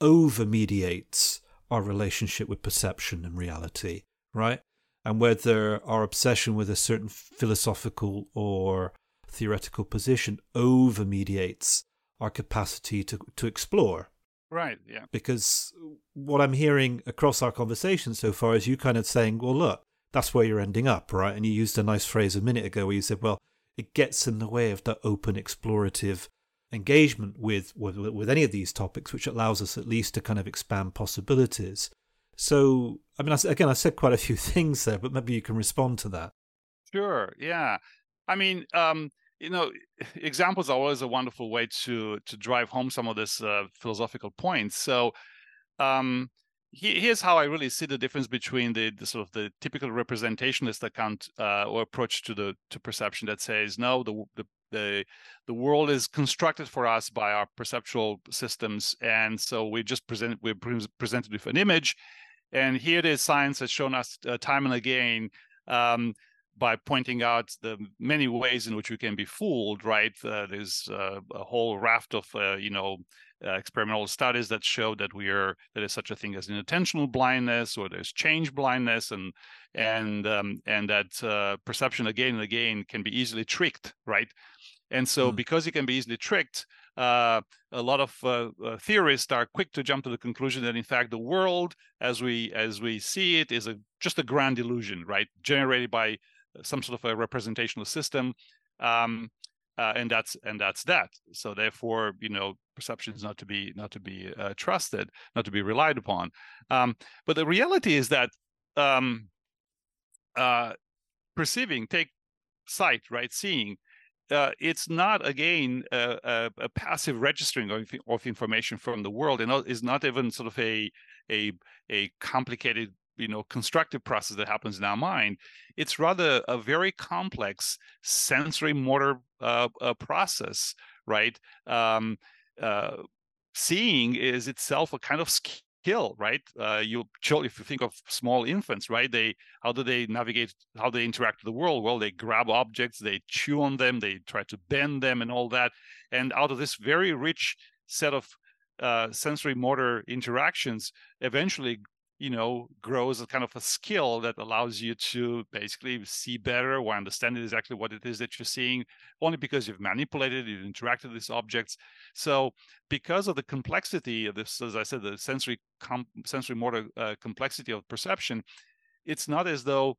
over mediates our relationship with perception and reality, right? And whether our obsession with a certain philosophical or theoretical position over mediates our capacity to, to explore Right. Yeah. Because what I'm hearing across our conversation so far is you kind of saying, well, look, that's where you're ending up, right? And you used a nice phrase a minute ago where you said, well, it gets in the way of the open explorative engagement with, with with any of these topics, which allows us at least to kind of expand possibilities. So, I mean, again, I said quite a few things there, but maybe you can respond to that. Sure. Yeah. I mean, um, you know examples are always a wonderful way to to drive home some of this uh, philosophical points. So um, he, here's how i really see the difference between the, the sort of the typical representationalist account uh, or approach to the to perception that says no the, the the the world is constructed for us by our perceptual systems and so we just present we're presented with an image and here it is science has shown us uh, time and again um, by pointing out the many ways in which we can be fooled, right? Uh, there's uh, a whole raft of, uh, you know, uh, experimental studies that show that we are that is such a thing as inattentional blindness, or there's change blindness, and and um, and that uh, perception again and again can be easily tricked, right? And so, mm. because it can be easily tricked, uh, a lot of uh, uh, theorists are quick to jump to the conclusion that, in fact, the world, as we as we see it, is a just a grand illusion, right, generated by some sort of a representational system um, uh, and that's and that's that. So therefore you know perception is not to be not to be uh, trusted not to be relied upon. Um, but the reality is that um, uh, perceiving take sight right seeing uh, it's not again a, a, a passive registering of, of, information from the world, and is not even sort of a a a complicated you know constructive process that happens in our mind it's rather a very complex sensory motor uh, uh, process right? Um, uh, seeing is itself a kind of skill right? Uh, you if you think of small infants right? They how do they navigate how they interact with the world? Well they grab objects they chew on them they try to bend them and all that. And out of this very rich set of uh, sensory motor interactions eventually you know grows a kind of a skill that allows you to basically see better or understand exactly what it is that you're seeing only because you've manipulated you've interacted with these objects. So because of the complexity of this as i said the sensory com- sensory motor uh, complexity of perception it's not as though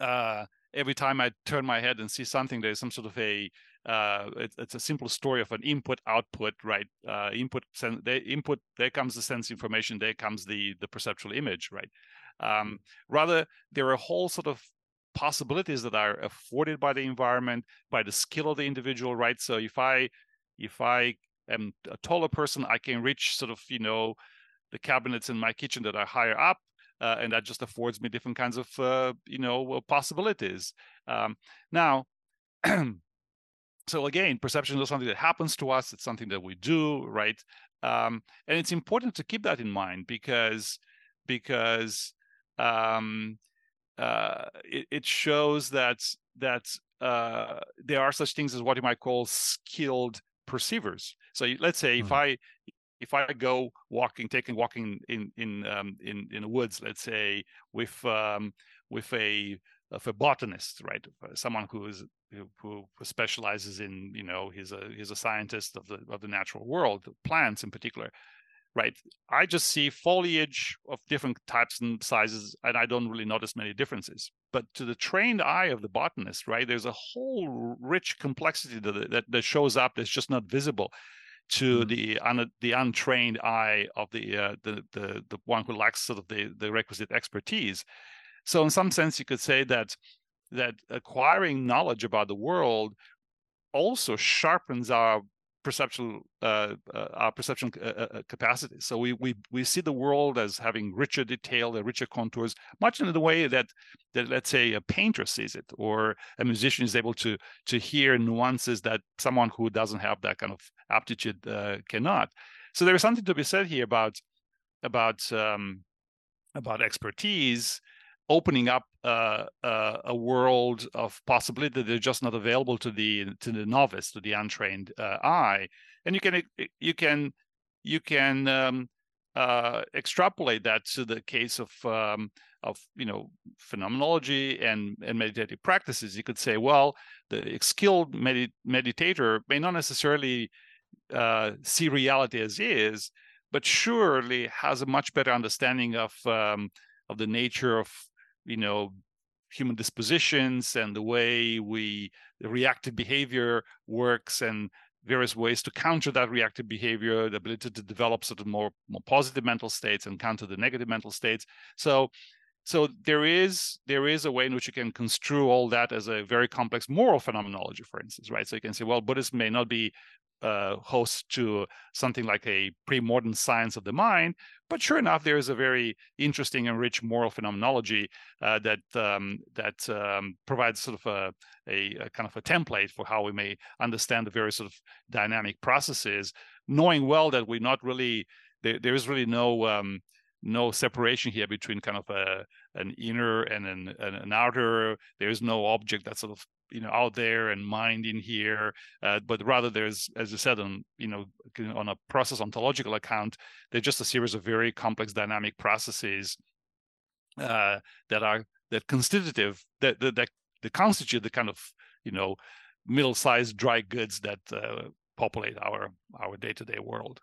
uh, every time I turn my head and see something, there's some sort of a uh, it, it's a simple story of an input output, right? Uh, input sen- they input there comes the sense information, there comes the the perceptual image, right? Um, rather, there are a whole sort of possibilities that are afforded by the environment, by the skill of the individual, right? So if I if I am a taller person, I can reach sort of you know the cabinets in my kitchen that are higher up uh, and that just affords me different kinds of uh, you know possibilities. Um, now, so again, perception is not something that happens to us. It's something that we do, right? Um, and it's important to keep that in mind because because um, uh, it, it, shows that that uh, there are such things as what you might call skilled perceivers. So let's say mm. if hmm. I if I go walking, taking walking in in um, in in the woods, let's say with um, with a of a botanist, right? Someone who is who, who specializes in you know he's a he's a scientist of the of the natural world, plants in particular, right? I just see foliage of different types and sizes, and I don't really notice many differences. But to the trained eye of the botanist, right, there's a whole rich complexity that that, that shows up that's just not visible to mm-hmm. the un, the untrained eye of the, uh, the the the one who lacks sort of the the requisite expertise. So in some sense, you could say that that acquiring knowledge about the world also sharpens our perceptual uh, uh, our perception uh, uh, uh, capacity. So we we we see the world as having richer detail, and richer contours, much in the way that that let's say a painter sees it, or a musician is able to to hear nuances that someone who doesn't have that kind of aptitude uh, cannot. So there is something to be said here about about um, about expertise opening up uh, uh, a world of possibility that are just not available to the to the novice, to the untrained uh, eye. And you can you can you can um, uh, extrapolate that to the case of um, of you know phenomenology and and meditative practices. You could say, well, the skilled medit- meditator may not necessarily uh, see reality as is, but surely has a much better understanding of um, of the nature of you know human dispositions and the way we the reactive behavior works and various ways to counter that reactive behavior the ability to develop sort of more more positive mental states and counter the negative mental states. So so there is there is a way in which you can construe all that as a very complex moral phenomenology for instance right? So you can say well buddhism may not be uh, host to something like a pre-modern science of the mind. But sure enough, there is a very interesting and rich moral phenomenology uh, that um, that um, provides sort of a, a, a, kind of a template for how we may understand the various sort of dynamic processes, knowing well that we're not really there, there is really no um, no separation here between kind of a an inner and an, an outer. There is no object that sort of you know out there and mind in here uh, but rather there's as you said on you know on a process ontological account they're just a series of very complex dynamic processes uh, that are that constitutive that, that that, that constitute the kind of you know middle-sized dry goods that uh, populate our our day-to-day world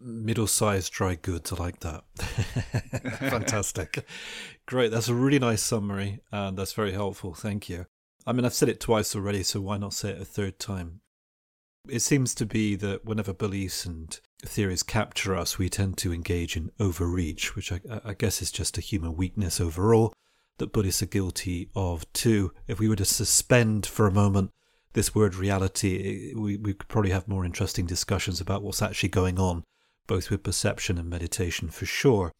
middle-sized dry goods. I like that. Fantastic, great. That's a really nice summary, and that's very helpful. Thank you. I mean, I've said it twice already, so why not say it a third time? It seems to be that whenever beliefs and theories capture us, we tend to engage in overreach, which I, I guess is just a human weakness overall that Buddhists are guilty of too. If we were to suspend for a moment this word reality, we, we could probably have more interesting discussions about what's actually going on, both with perception and meditation for sure.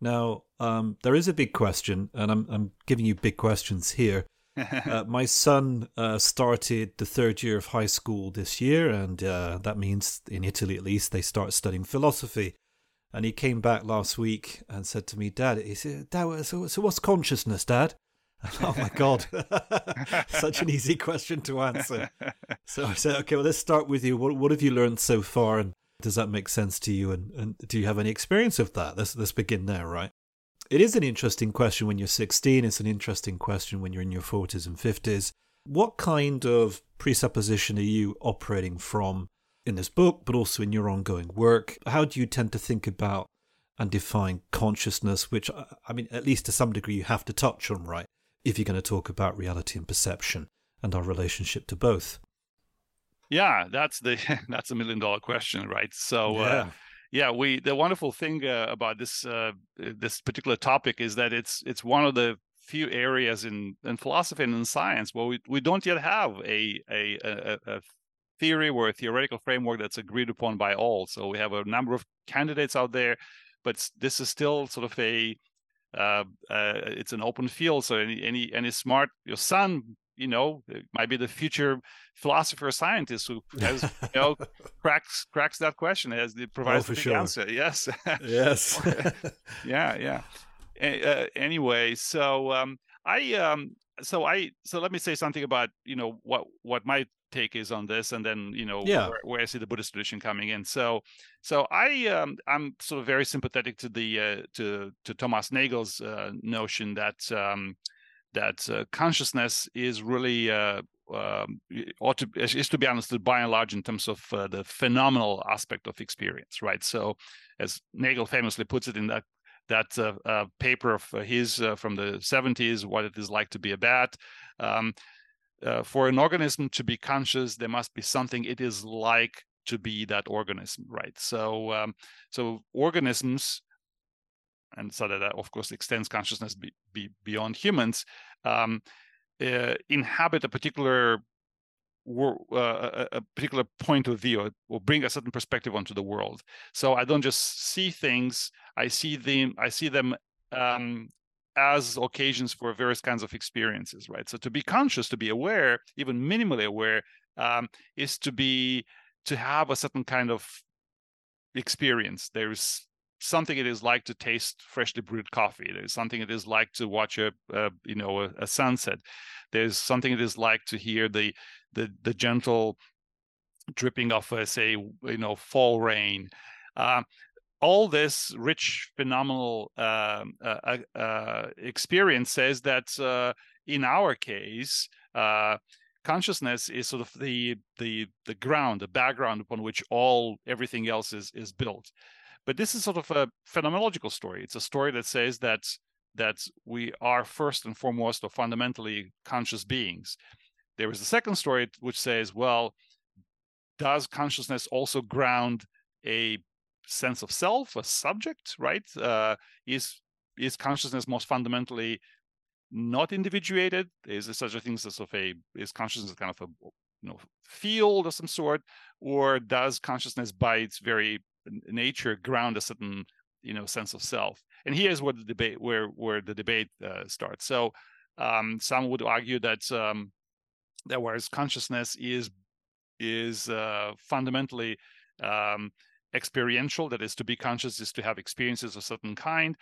Now, um, there is a big question, and I'm, I'm giving you big questions here. Uh, my son uh, started the third year of high school this year, and uh, that means in Italy at least they start studying philosophy. And he came back last week and said to me, "Dad, he said, Dad, so, so what's consciousness, Dad?" oh my god, such an easy question to answer. So I said, "Okay, well, let's start with you. What what have you learned so far, and does that make sense to you? And, and do you have any experience of that? Let's let's begin there, right?" It is an interesting question when you're 16. It's an interesting question when you're in your 40s and 50s. What kind of presupposition are you operating from in this book, but also in your ongoing work? How do you tend to think about and define consciousness, which, I mean, at least to some degree, you have to touch on, right? If you're going to talk about reality and perception and our relationship to both. Yeah, that's the that's a million dollar question, right? So, uh, yeah. Uh, yeah, we the wonderful thing uh, about this uh, this particular topic is that it's it's one of the few areas in in philosophy and in science where we, we don't yet have a, a a, a theory or a theoretical framework that's agreed upon by all. So we have a number of candidates out there, but this is still sort of a uh, uh, it's an open field. So any any any smart your son you know it might be the future philosopher or scientist who has you know cracks cracks that question as it provides oh, the sure. answer yes yes yeah yeah uh, anyway so um i um so i so let me say something about you know what what my take is on this and then you know yeah. where, where, i see the buddhist tradition coming in so so i um i'm sort of very sympathetic to the uh, to to thomas nagel's uh, notion that um that uh, consciousness is really uh, um, ought to is to be understood by and large in terms of uh, the phenomenal aspect of experience, right? So, as Nagel famously puts it in that that uh, uh, paper of his uh, from the 70s, what it is like to be a bat. Um, for an organism to be conscious, there must be something it is like to be that organism, right? So, um, so organisms and so that, of course extends consciousness be, be beyond humans, um, uh, inhabit a particular uh, a particular point of view or bring a certain perspective onto the world. So I don't just see things; I see them. I see them um, as occasions for various kinds of experiences. Right. So to be conscious, to be aware, even minimally aware, um, is to be to have a certain kind of experience. There's something it is like to taste freshly brewed coffee. There's something it is like to watch a, a you know a, a, sunset. There's something it is like to hear the the the gentle dripping of a, say you know fall rain. Uh, all this rich, phenomenal um, uh, uh, uh, experience says that uh, in our case, uh, consciousness is sort of the the the ground, the background upon which all everything else is is built. But this is sort of a phenomenological story. It's a story that says that that we are first and foremost or fundamentally conscious beings. There is a second story which says, well, does consciousness also ground a sense of self, a subject, right? Uh, is is consciousness most fundamentally not individuated? Is there such a thing as sort of a is consciousness kind of a you know field of some sort, or does consciousness by its very nature ground a certain you know sense of self. And here's where the debate where where the debate uh, starts. So um, some would argue that um, that whereas consciousness is is uh, fundamentally um, experiential that is to be conscious is to have experiences of certain kind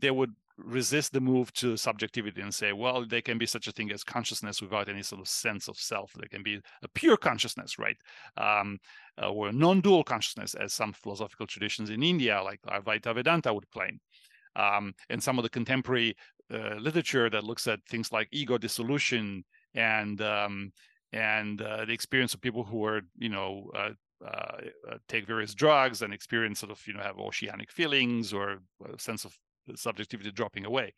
they would resist the move to subjectivity and say, well, there can be such a thing as consciousness without any sort of sense of self. There can be a pure consciousness, right? Um, uh, or non-dual consciousness, as some philosophical traditions in India, like Advaita Vedanta, would claim. Um, and some of the contemporary uh, literature that looks at things like ego dissolution and um, and uh, the experience of people who are, you know, uh, uh, uh, take various drugs and experience sort of you know have oceanic feelings or a sense of subjectivity dropping away.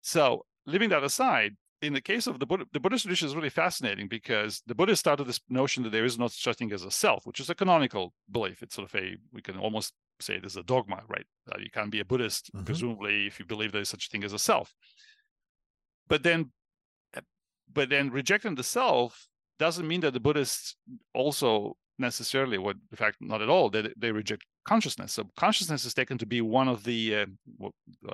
So, leaving that aside, in the case of the Buddha, the Buddhist tradition is really fascinating because the Buddhists started this notion that there is no such thing as a self, which is a canonical belief. It's sort of a we can almost say it is a dogma, right? Uh, you can't be a Buddhist mm-hmm. presumably if you believe there is such a thing as a self. But then, but then rejecting the self doesn't mean that the Buddhists also necessarily, what in fact not at all, they, they reject consciousness. So consciousness is taken to be one of the uh,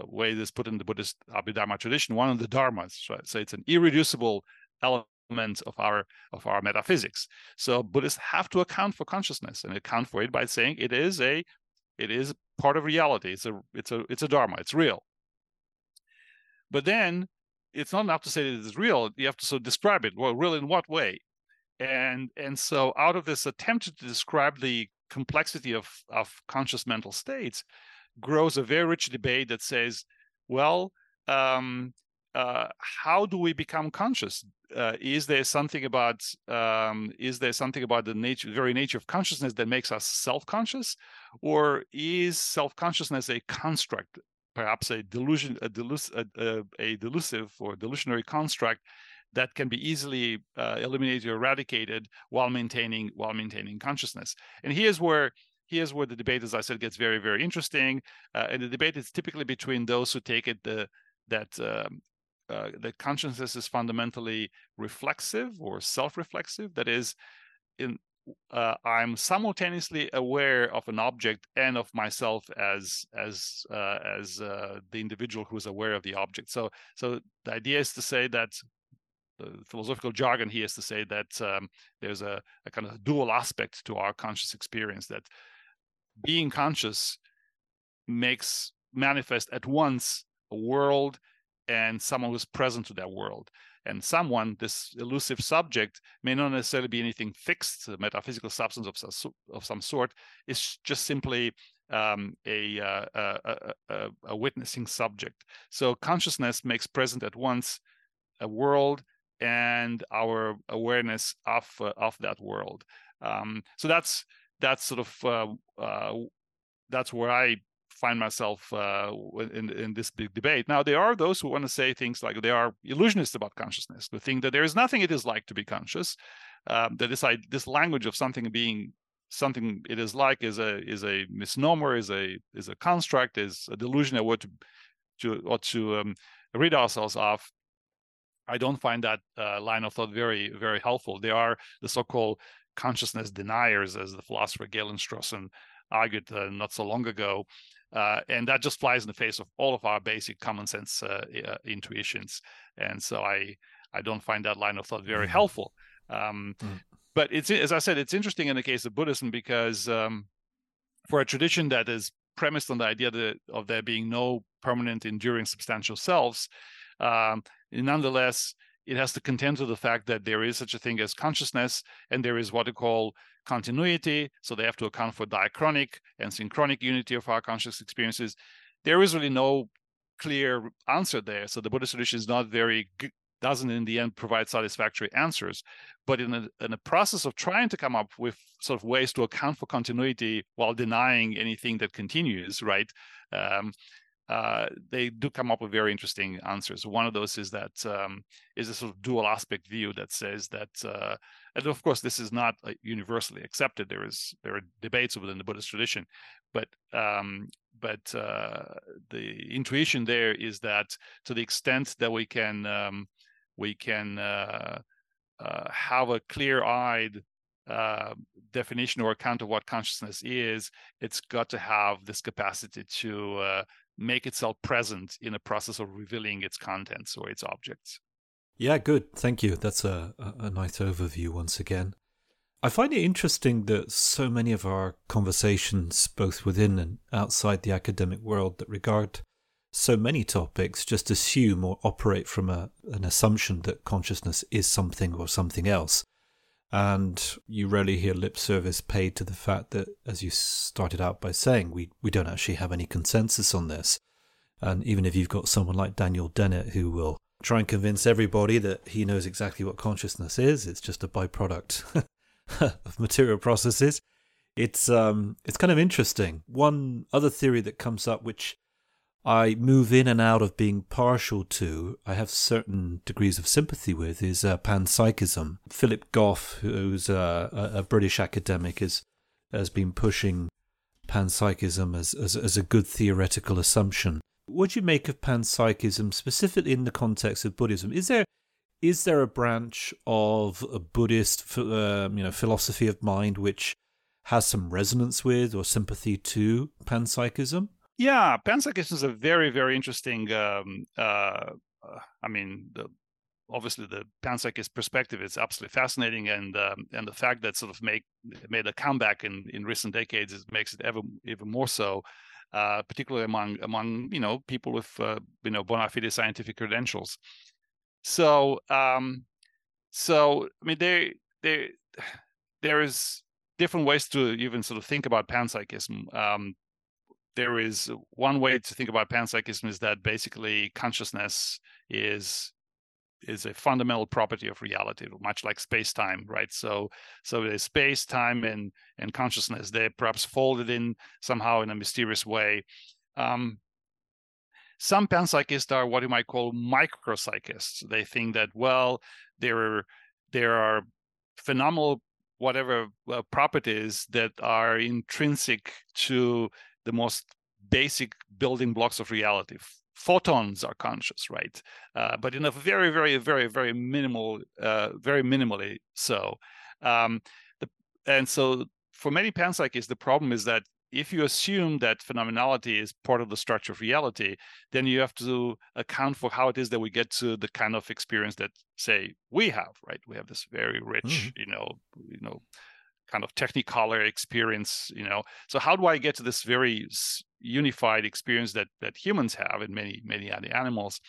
way it is put in the Buddhist Abhidharma tradition, one of the dharmas. Right? So it's an irreducible element of our of our metaphysics. So Buddhists have to account for consciousness and account for it by saying it is a it is part of reality. It's a it's a it's a dharma. It's real. But then it's not enough to say that it's real. You have to so describe it. Well, real in what way? And and so out of this attempt to describe the complexity of of conscious mental states, grows a very rich debate that says, well, um, uh, how do we become conscious? Uh, is there something about um, is there something about the nature, very nature of consciousness that makes us self-conscious, or is self-consciousness a construct perhaps a delusion, a, delus, a, a, delusive or delusionary construct that can be easily uh, eliminated or eradicated while maintaining while maintaining consciousness. And here's where here's where the debate, as I said, gets very very interesting. Uh, and the debate is typically between those who take it the that um, uh, that consciousness is fundamentally reflexive or self-reflexive. That is, in uh, I'm simultaneously aware of an object and of myself as as uh, as uh, the individual who is aware of the object. So so the idea is to say that the philosophical jargon here is to say that um, there's a, a kind of dual aspect to our conscious experience that being conscious makes manifest at once a world and someone who's present to that world and someone, this elusive subject, may not necessarily be anything fixed, a metaphysical substance of, some, of some sort. It's just simply um, a, uh, a, a, a, witnessing subject. So consciousness makes present at once a world and our awareness of uh, of that world. Um, so that's that's sort of uh, uh that's where I find myself uh, in in this big debate. Now there are those who want to say things like they are illusionists about consciousness, who think that there is nothing it is like to be conscious. Um, that this this language of something being something it is like is a is a misnomer, is a is a construct, is a delusion that we to to or to um, rid ourselves of. I don't find that uh, line of thought very very helpful. They are the so-called consciousness deniers, as the philosopher Galen Strawson argued uh, not so long ago. Uh, and that just flies in the face of all of our basic common sense uh, uh, intuitions. And so I I don't find that line of thought very mm. helpful. Um, mm. But it's as I said, it's interesting in the case of Buddhism because um, for a tradition that is premised on the idea that, of there being no permanent, enduring, substantial selves, um, nonetheless, it has to contend with the fact that there is such a thing as consciousness and there is what we call continuity. So they have to account for diachronic and synchronic unity of our conscious experiences. There is really no clear answer there. So the Buddhist tradition is not very doesn't in the end provide satisfactory answers. But in a, in a process of trying to come up with sort of ways to account for continuity while denying anything that continues, right? Um, uh, they do come up with very interesting answers. One of those is that um, is a sort of dual aspect view that says that, uh, and of course, this is not uh, universally accepted. There is there are debates within the Buddhist tradition, but um, but uh, the intuition there is that to the extent that we can um, we can uh, uh, have a clear-eyed definition or account of what consciousness is, it's got to have this capacity to uh, make itself present in a process of revealing its contents or its objects. Yeah, good. Thank you. That's a, a, nice overview once again. I find it interesting that so many of our conversations, both within and outside the academic world, that regard so many topics just assume or operate from a, an assumption that consciousness is something or something else. And you rarely hear lip service paid to the fact that, as you started out by saying, we, we don't actually have any consensus on this. And even if you've got someone like Daniel Dennett who will try and convince everybody that he knows exactly what consciousness is, it's just a byproduct of material processes. It's um it's kind of interesting. One other theory that comes up which I move in and out of being partial to, I have certain degrees of sympathy with, is uh, panpsychism. Philip Goff, who's a, a, British academic, is, has been pushing panpsychism as, as, as a good theoretical assumption. What do you make of panpsychism, specifically in the context of Buddhism? Is there is there a branch of a Buddhist, uh, you know, philosophy of mind which has some resonance with or sympathy to panpsychism? Yeah, panpsychism is a very, very interesting. Um, uh, uh, I mean, the, obviously the panpsychist perspective is absolutely fascinating, and um, and the fact that sort of make made a comeback in in recent decades is, makes it ever even more so. Uh, particularly among among you know people with uh, you know bona fide scientific credentials. So um, so I mean there there there is different ways to even sort of think about panpsychism. Um, there is one way to think about panpsychism is that basically consciousness is is a fundamental property of reality, much like space-time, right? So, so there's space, time, and and consciousness. They're perhaps folded in somehow in a mysterious way. Um, some panpsychists are what you might call micropsychists. They think that well, there are there are phenomenal whatever uh, properties that are intrinsic to the most basic building blocks of reality. Photons are conscious, right? Uh, but in a very, very, very, very minimal, uh, very minimally so. Um, the, and so for many panpsychists, the problem is that if you assume that phenomenality is part of the structure of reality, then you have to account for how it is that we get to the kind of experience that, say, we have. Right? We have this very rich, mm-hmm. you know, you know, kind of technicolor experience. You know, so how do I get to this very unified experience that that humans have and many many other animals?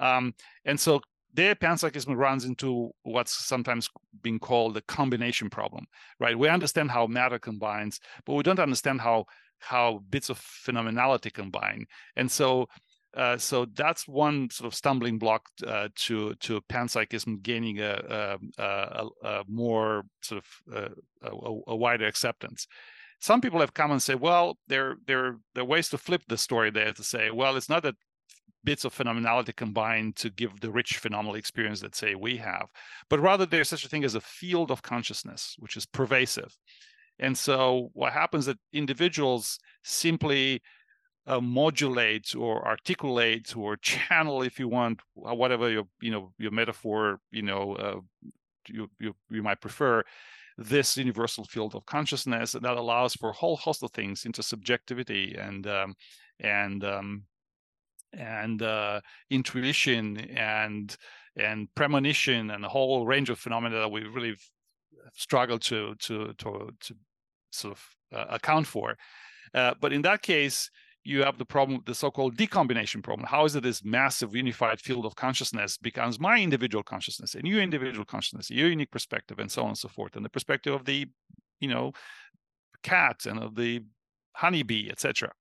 Um, and so their panpsychism runs into what's sometimes being called the combination problem, right? We understand how matter combines, but we don't understand how how bits of phenomenality combine. And so uh, so that's one sort of stumbling block uh, to to panpsychism gaining a, a, a, a more sort of uh, a, wider acceptance. Some people have come and say, well, there there there are ways to flip the story there to say, well, it's not that bits of phenomenality combined to give the rich phenomenal experience that say we have but rather there's such a thing as a field of consciousness which is pervasive and so what happens that individuals simply uh, or articulate or channel if you want whatever your you know your metaphor you know uh, you, you you might prefer this universal field of consciousness that allows for a whole host of things into subjectivity and um, and um, and uh, intuition and and premonition and a whole range of phenomena that we really struggle to to to to sort of uh, account for. Uh, but in that case, you have the problem, the so-called decombination problem. How is it this massive unified field of consciousness becomes my individual consciousness and your individual consciousness, your unique perspective, and so on and so forth, and the perspective of the, you know, cat and of the honeybee, etc.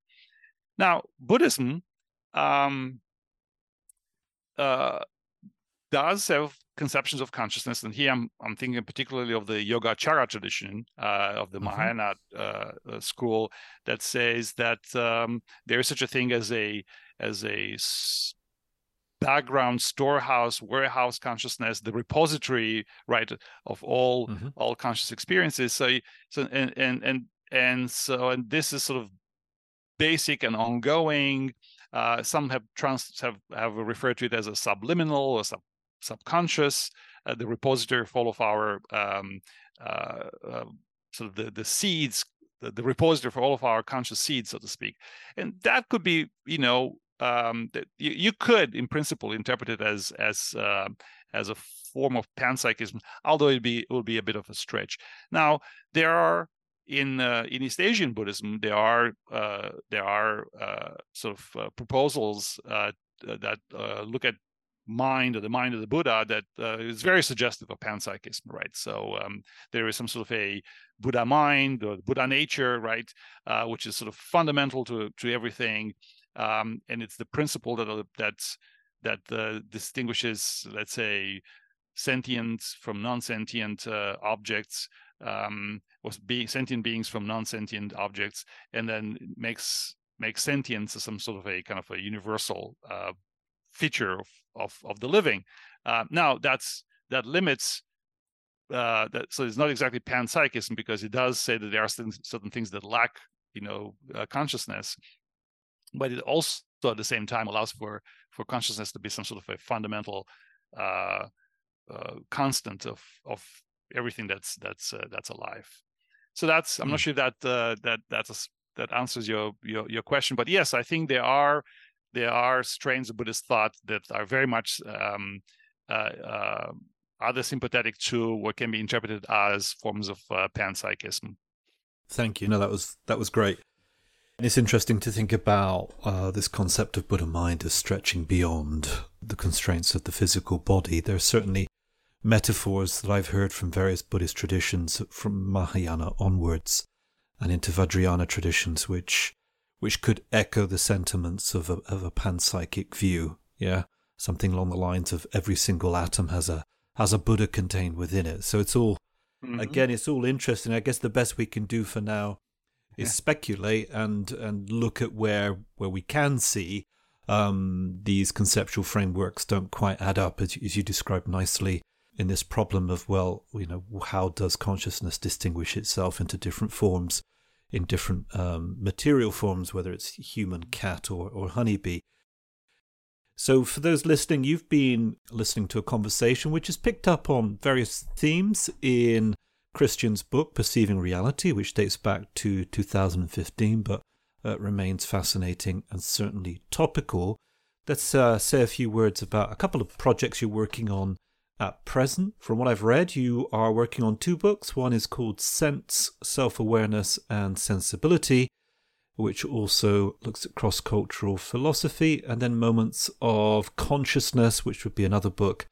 Now, Buddhism um, uh, does have conceptions of consciousness, and here I'm I'm thinking particularly of the Yogacara tradition uh, of the mm-hmm. Mahayana uh, uh, school that says that um, there is such a thing as a as a background storehouse warehouse consciousness the repository right of all mm-hmm. all conscious experiences so so and and and and so and this is sort of basic and ongoing uh, some have trans have, have referred to it as a subliminal or sub, subconscious, uh, the repository of all of our um, uh, uh, sort of the, the seeds, the, the, repository for all of our conscious seeds, so to speak. And that could be, you know, um, that you, you, could, in principle, interpret it as as um, as a form of panpsychism, although it be it will be a bit of a stretch. Now there are in uh, in East Asian Buddhism, there are uh, there are uh, sort of uh, proposals that look at mind or the mind of the Buddha that is very suggestive of panpsychism, right? So um, there is some sort of a Buddha mind or Buddha nature, right, which is sort of fundamental to to everything, um, and it's the principle that that's that distinguishes, let's say, sentient from non-sentient objects um, was being sentient beings from non-sentient objects, and then makes makes sentience some sort of a kind of a universal uh, feature of, of, of the living. Uh, now that's that limits uh, that so it's not exactly panpsychism because it does say that there are certain, certain things that lack you know uh, consciousness, but it also at the same time allows for for consciousness to be some sort of a fundamental uh, uh, constant of of everything that's that's uh, that's alive. So that's I'm not hmm. sure that uh, that that's a, that answers your, your your question, but yes, I think there are there are strains of Buddhist thought that are very much um, uh, uh, other sympathetic to what can be interpreted as forms of uh, panpsychism. Thank you. No, that was that was great. And it's interesting to think about uh, this concept of Buddha mind as stretching beyond the constraints of the physical body. There are certainly metaphors that I've heard from various Buddhist traditions, from Mahayana onwards, and into Vajrayana traditions, which which could echo the sentiments of a, of a panpsychic view. Yeah, something along the lines of every single atom has a has a Buddha contained within it. So it's all mm-hmm. again, it's all interesting. I guess the best we can do for now is yeah. speculate and and look at where where we can see um, these conceptual frameworks don't quite add up, as, as you described nicely in this problem of well, you know, how does consciousness distinguish itself into different forms? In different um, material forms, whether it's human, cat, or, or honeybee. So, for those listening, you've been listening to a conversation which has picked up on various themes in Christian's book, Perceiving Reality, which dates back to 2015 but uh, remains fascinating and certainly topical. Let's uh, say a few words about a couple of projects you're working on at present. From what I've read, you are working on two books. One is called Sense, Self Awareness and Sensibility, which also looks at cross cultural philosophy, and then Moments of Consciousness, which would be another book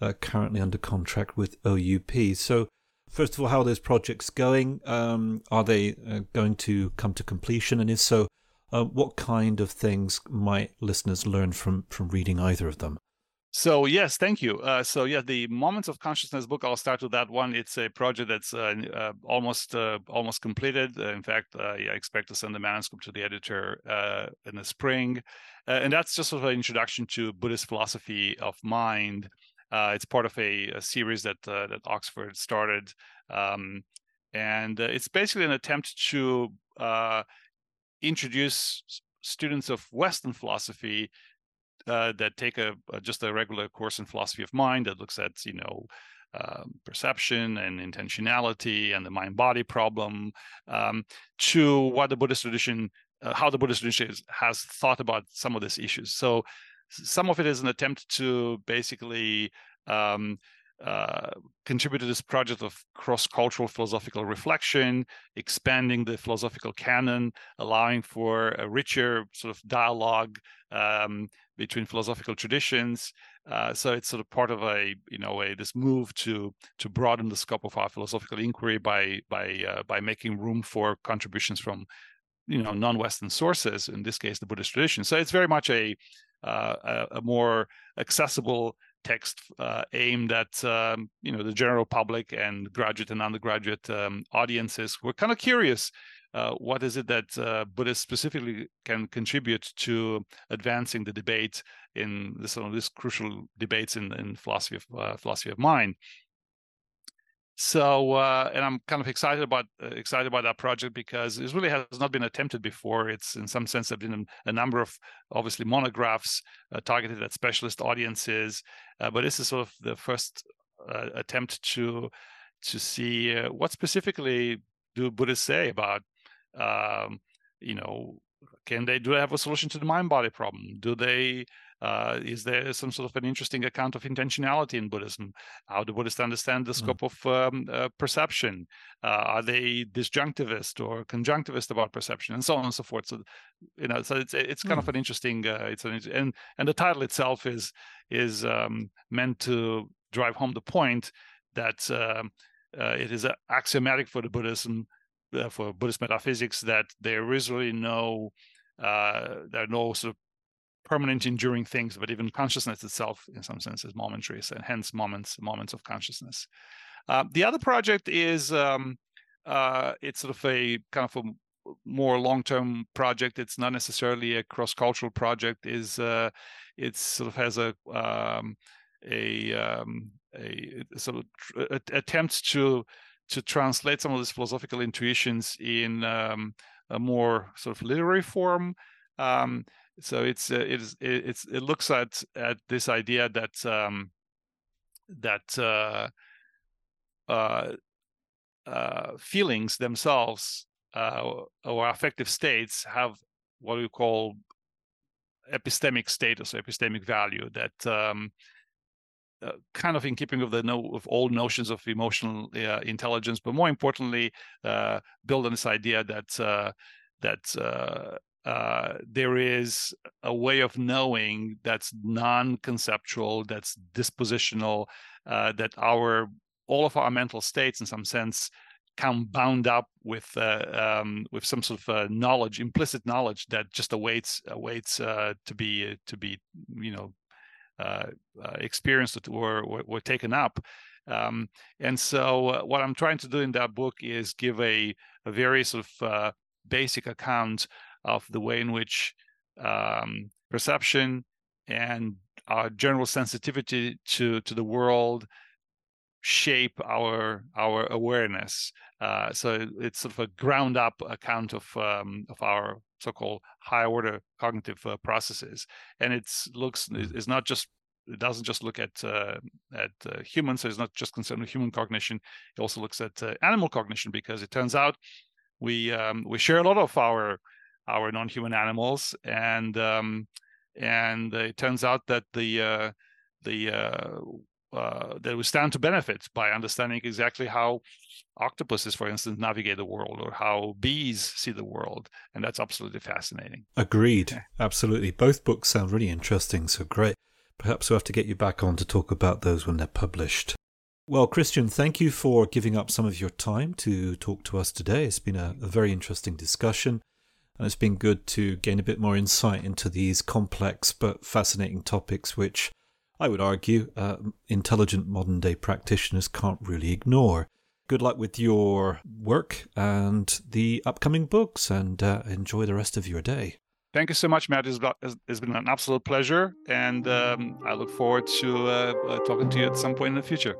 uh, currently under contract with OUP. So, first of all, how are those projects going? Um, are they uh, going to come to completion? And if so, uh, what kind of things might listeners learn from, from reading either of them? So yes, thank you. Uh, so yeah, the Moments of Consciousness book. I'll start with that one. It's a project that's uh, uh, almost uh, almost completed. Uh, in fact, uh, I expect to send the manuscript to the editor in the spring, and that's just sort of an introduction to Buddhist philosophy of mind. it's part of a, a series that that Oxford started, um, and it's basically an attempt to introduce students of Western philosophy uh, that take a, a, just a regular course in philosophy of mind that looks at you know um, perception and intentionality and the mind body problem um, to what the Buddhist tradition, uh, how the Buddhist tradition is, has thought about some of these issues. So some of it is an attempt to basically um, uh, contribute to this project of cross-cultural philosophical reflection, expanding the philosophical canon, allowing for a richer sort of dialogue um, between philosophical traditions. Uh, so it's sort of part of a you know a this move to to broaden the scope of our philosophical inquiry by by uh, by making room for contributions from you know non-Western sources. In this case, the Buddhist tradition. So it's very much a uh, a, a more accessible text uh, aimed at um, you know the general public and graduate and undergraduate um, audiences. We're kind of curious. Uh, what is it that uh, Buddhists specifically can contribute to advancing the debate in this, some of these crucial debates in, in philosophy of uh, philosophy of mind? so uh, and i'm kind of excited about uh, excited about that project because it really has not been attempted before it's in some sense there have been a, number of obviously monographs uh, targeted at specialist audiences but this is sort of the first attempt to to see what specifically do buddhists say about um, you know can they do they have a solution to the mind body problem do they uh, is there some sort of an interesting account of intentionality in Buddhism? How do Buddhists understand the hmm. scope mm. of um, uh, perception? Uh, are they disjunctivist or conjunctivist about perception, and so on and so forth? So, you know, so it's it's kind mm. of hmm. an interesting. Uh, it's an and and the title itself is is um, meant to drive home the point that um, uh, it is axiomatic for the Buddhism uh, for Buddhist metaphysics that there is really no uh, there are no sort of permanent enduring things but even consciousness itself in some sense is momentary and hence moments moments of consciousness. Uh, the other project is um, uh, it's sort of a kind of a more long-term project. It's not necessarily a cross-cultural project. Is uh, it sort of has a um, a, um, a sort of tr- attempts to to translate some of these philosophical intuitions in um, a more sort of literary form. Um, so it's uh, it is it's it looks at at this idea that um, that uh, uh, uh, feelings themselves uh, or affective states have what we call epistemic status epistemic value that um, uh, kind of in keeping with the no, of old notions of emotional uh, intelligence, but more importantly, uh, build on this idea that uh, that uh, there is a way of knowing that's non-conceptual, that's dispositional, that our all of our mental states, in some sense, come bound up with um, with some sort of knowledge, implicit knowledge that just awaits awaits to be to be you know uh, uh, experienced or, or, or taken up. Um, and so, uh, what I'm trying to do in that book is give a, a very sort of basic account of the way in which um, perception and our general sensitivity to to the world shape our our awareness. Uh, so it's sort of a ground up account of um, of our so-called high order cognitive uh, processes, and it looks mm. is not just it doesn't just look at uh, at uh, humans. So it's not just concerned with human cognition. It also looks at uh, animal cognition because it turns out we um, we share a lot of our our non-human animals, and um, and it turns out that the uh, the uh, that we stand to benefit by understanding exactly how octopuses, for instance, navigate the world or how bees see the world. And that's absolutely fascinating. Agreed. Absolutely. Both books sound really interesting. So great. Perhaps we'll have to get you back on to talk about those when they're published. Well, Christian, thank you for giving up some of your time to talk to us today. It's been a, a very interesting discussion. And it's been good to gain a bit more insight into these complex but fascinating topics, which I would argue uh, intelligent modern day practitioners can't really ignore. Good luck with your work and the upcoming books, and uh, enjoy the rest of your day. Thank you so much, Matt. It's, been an absolute pleasure, and um, I look forward to uh, uh talking to you at some point in the future.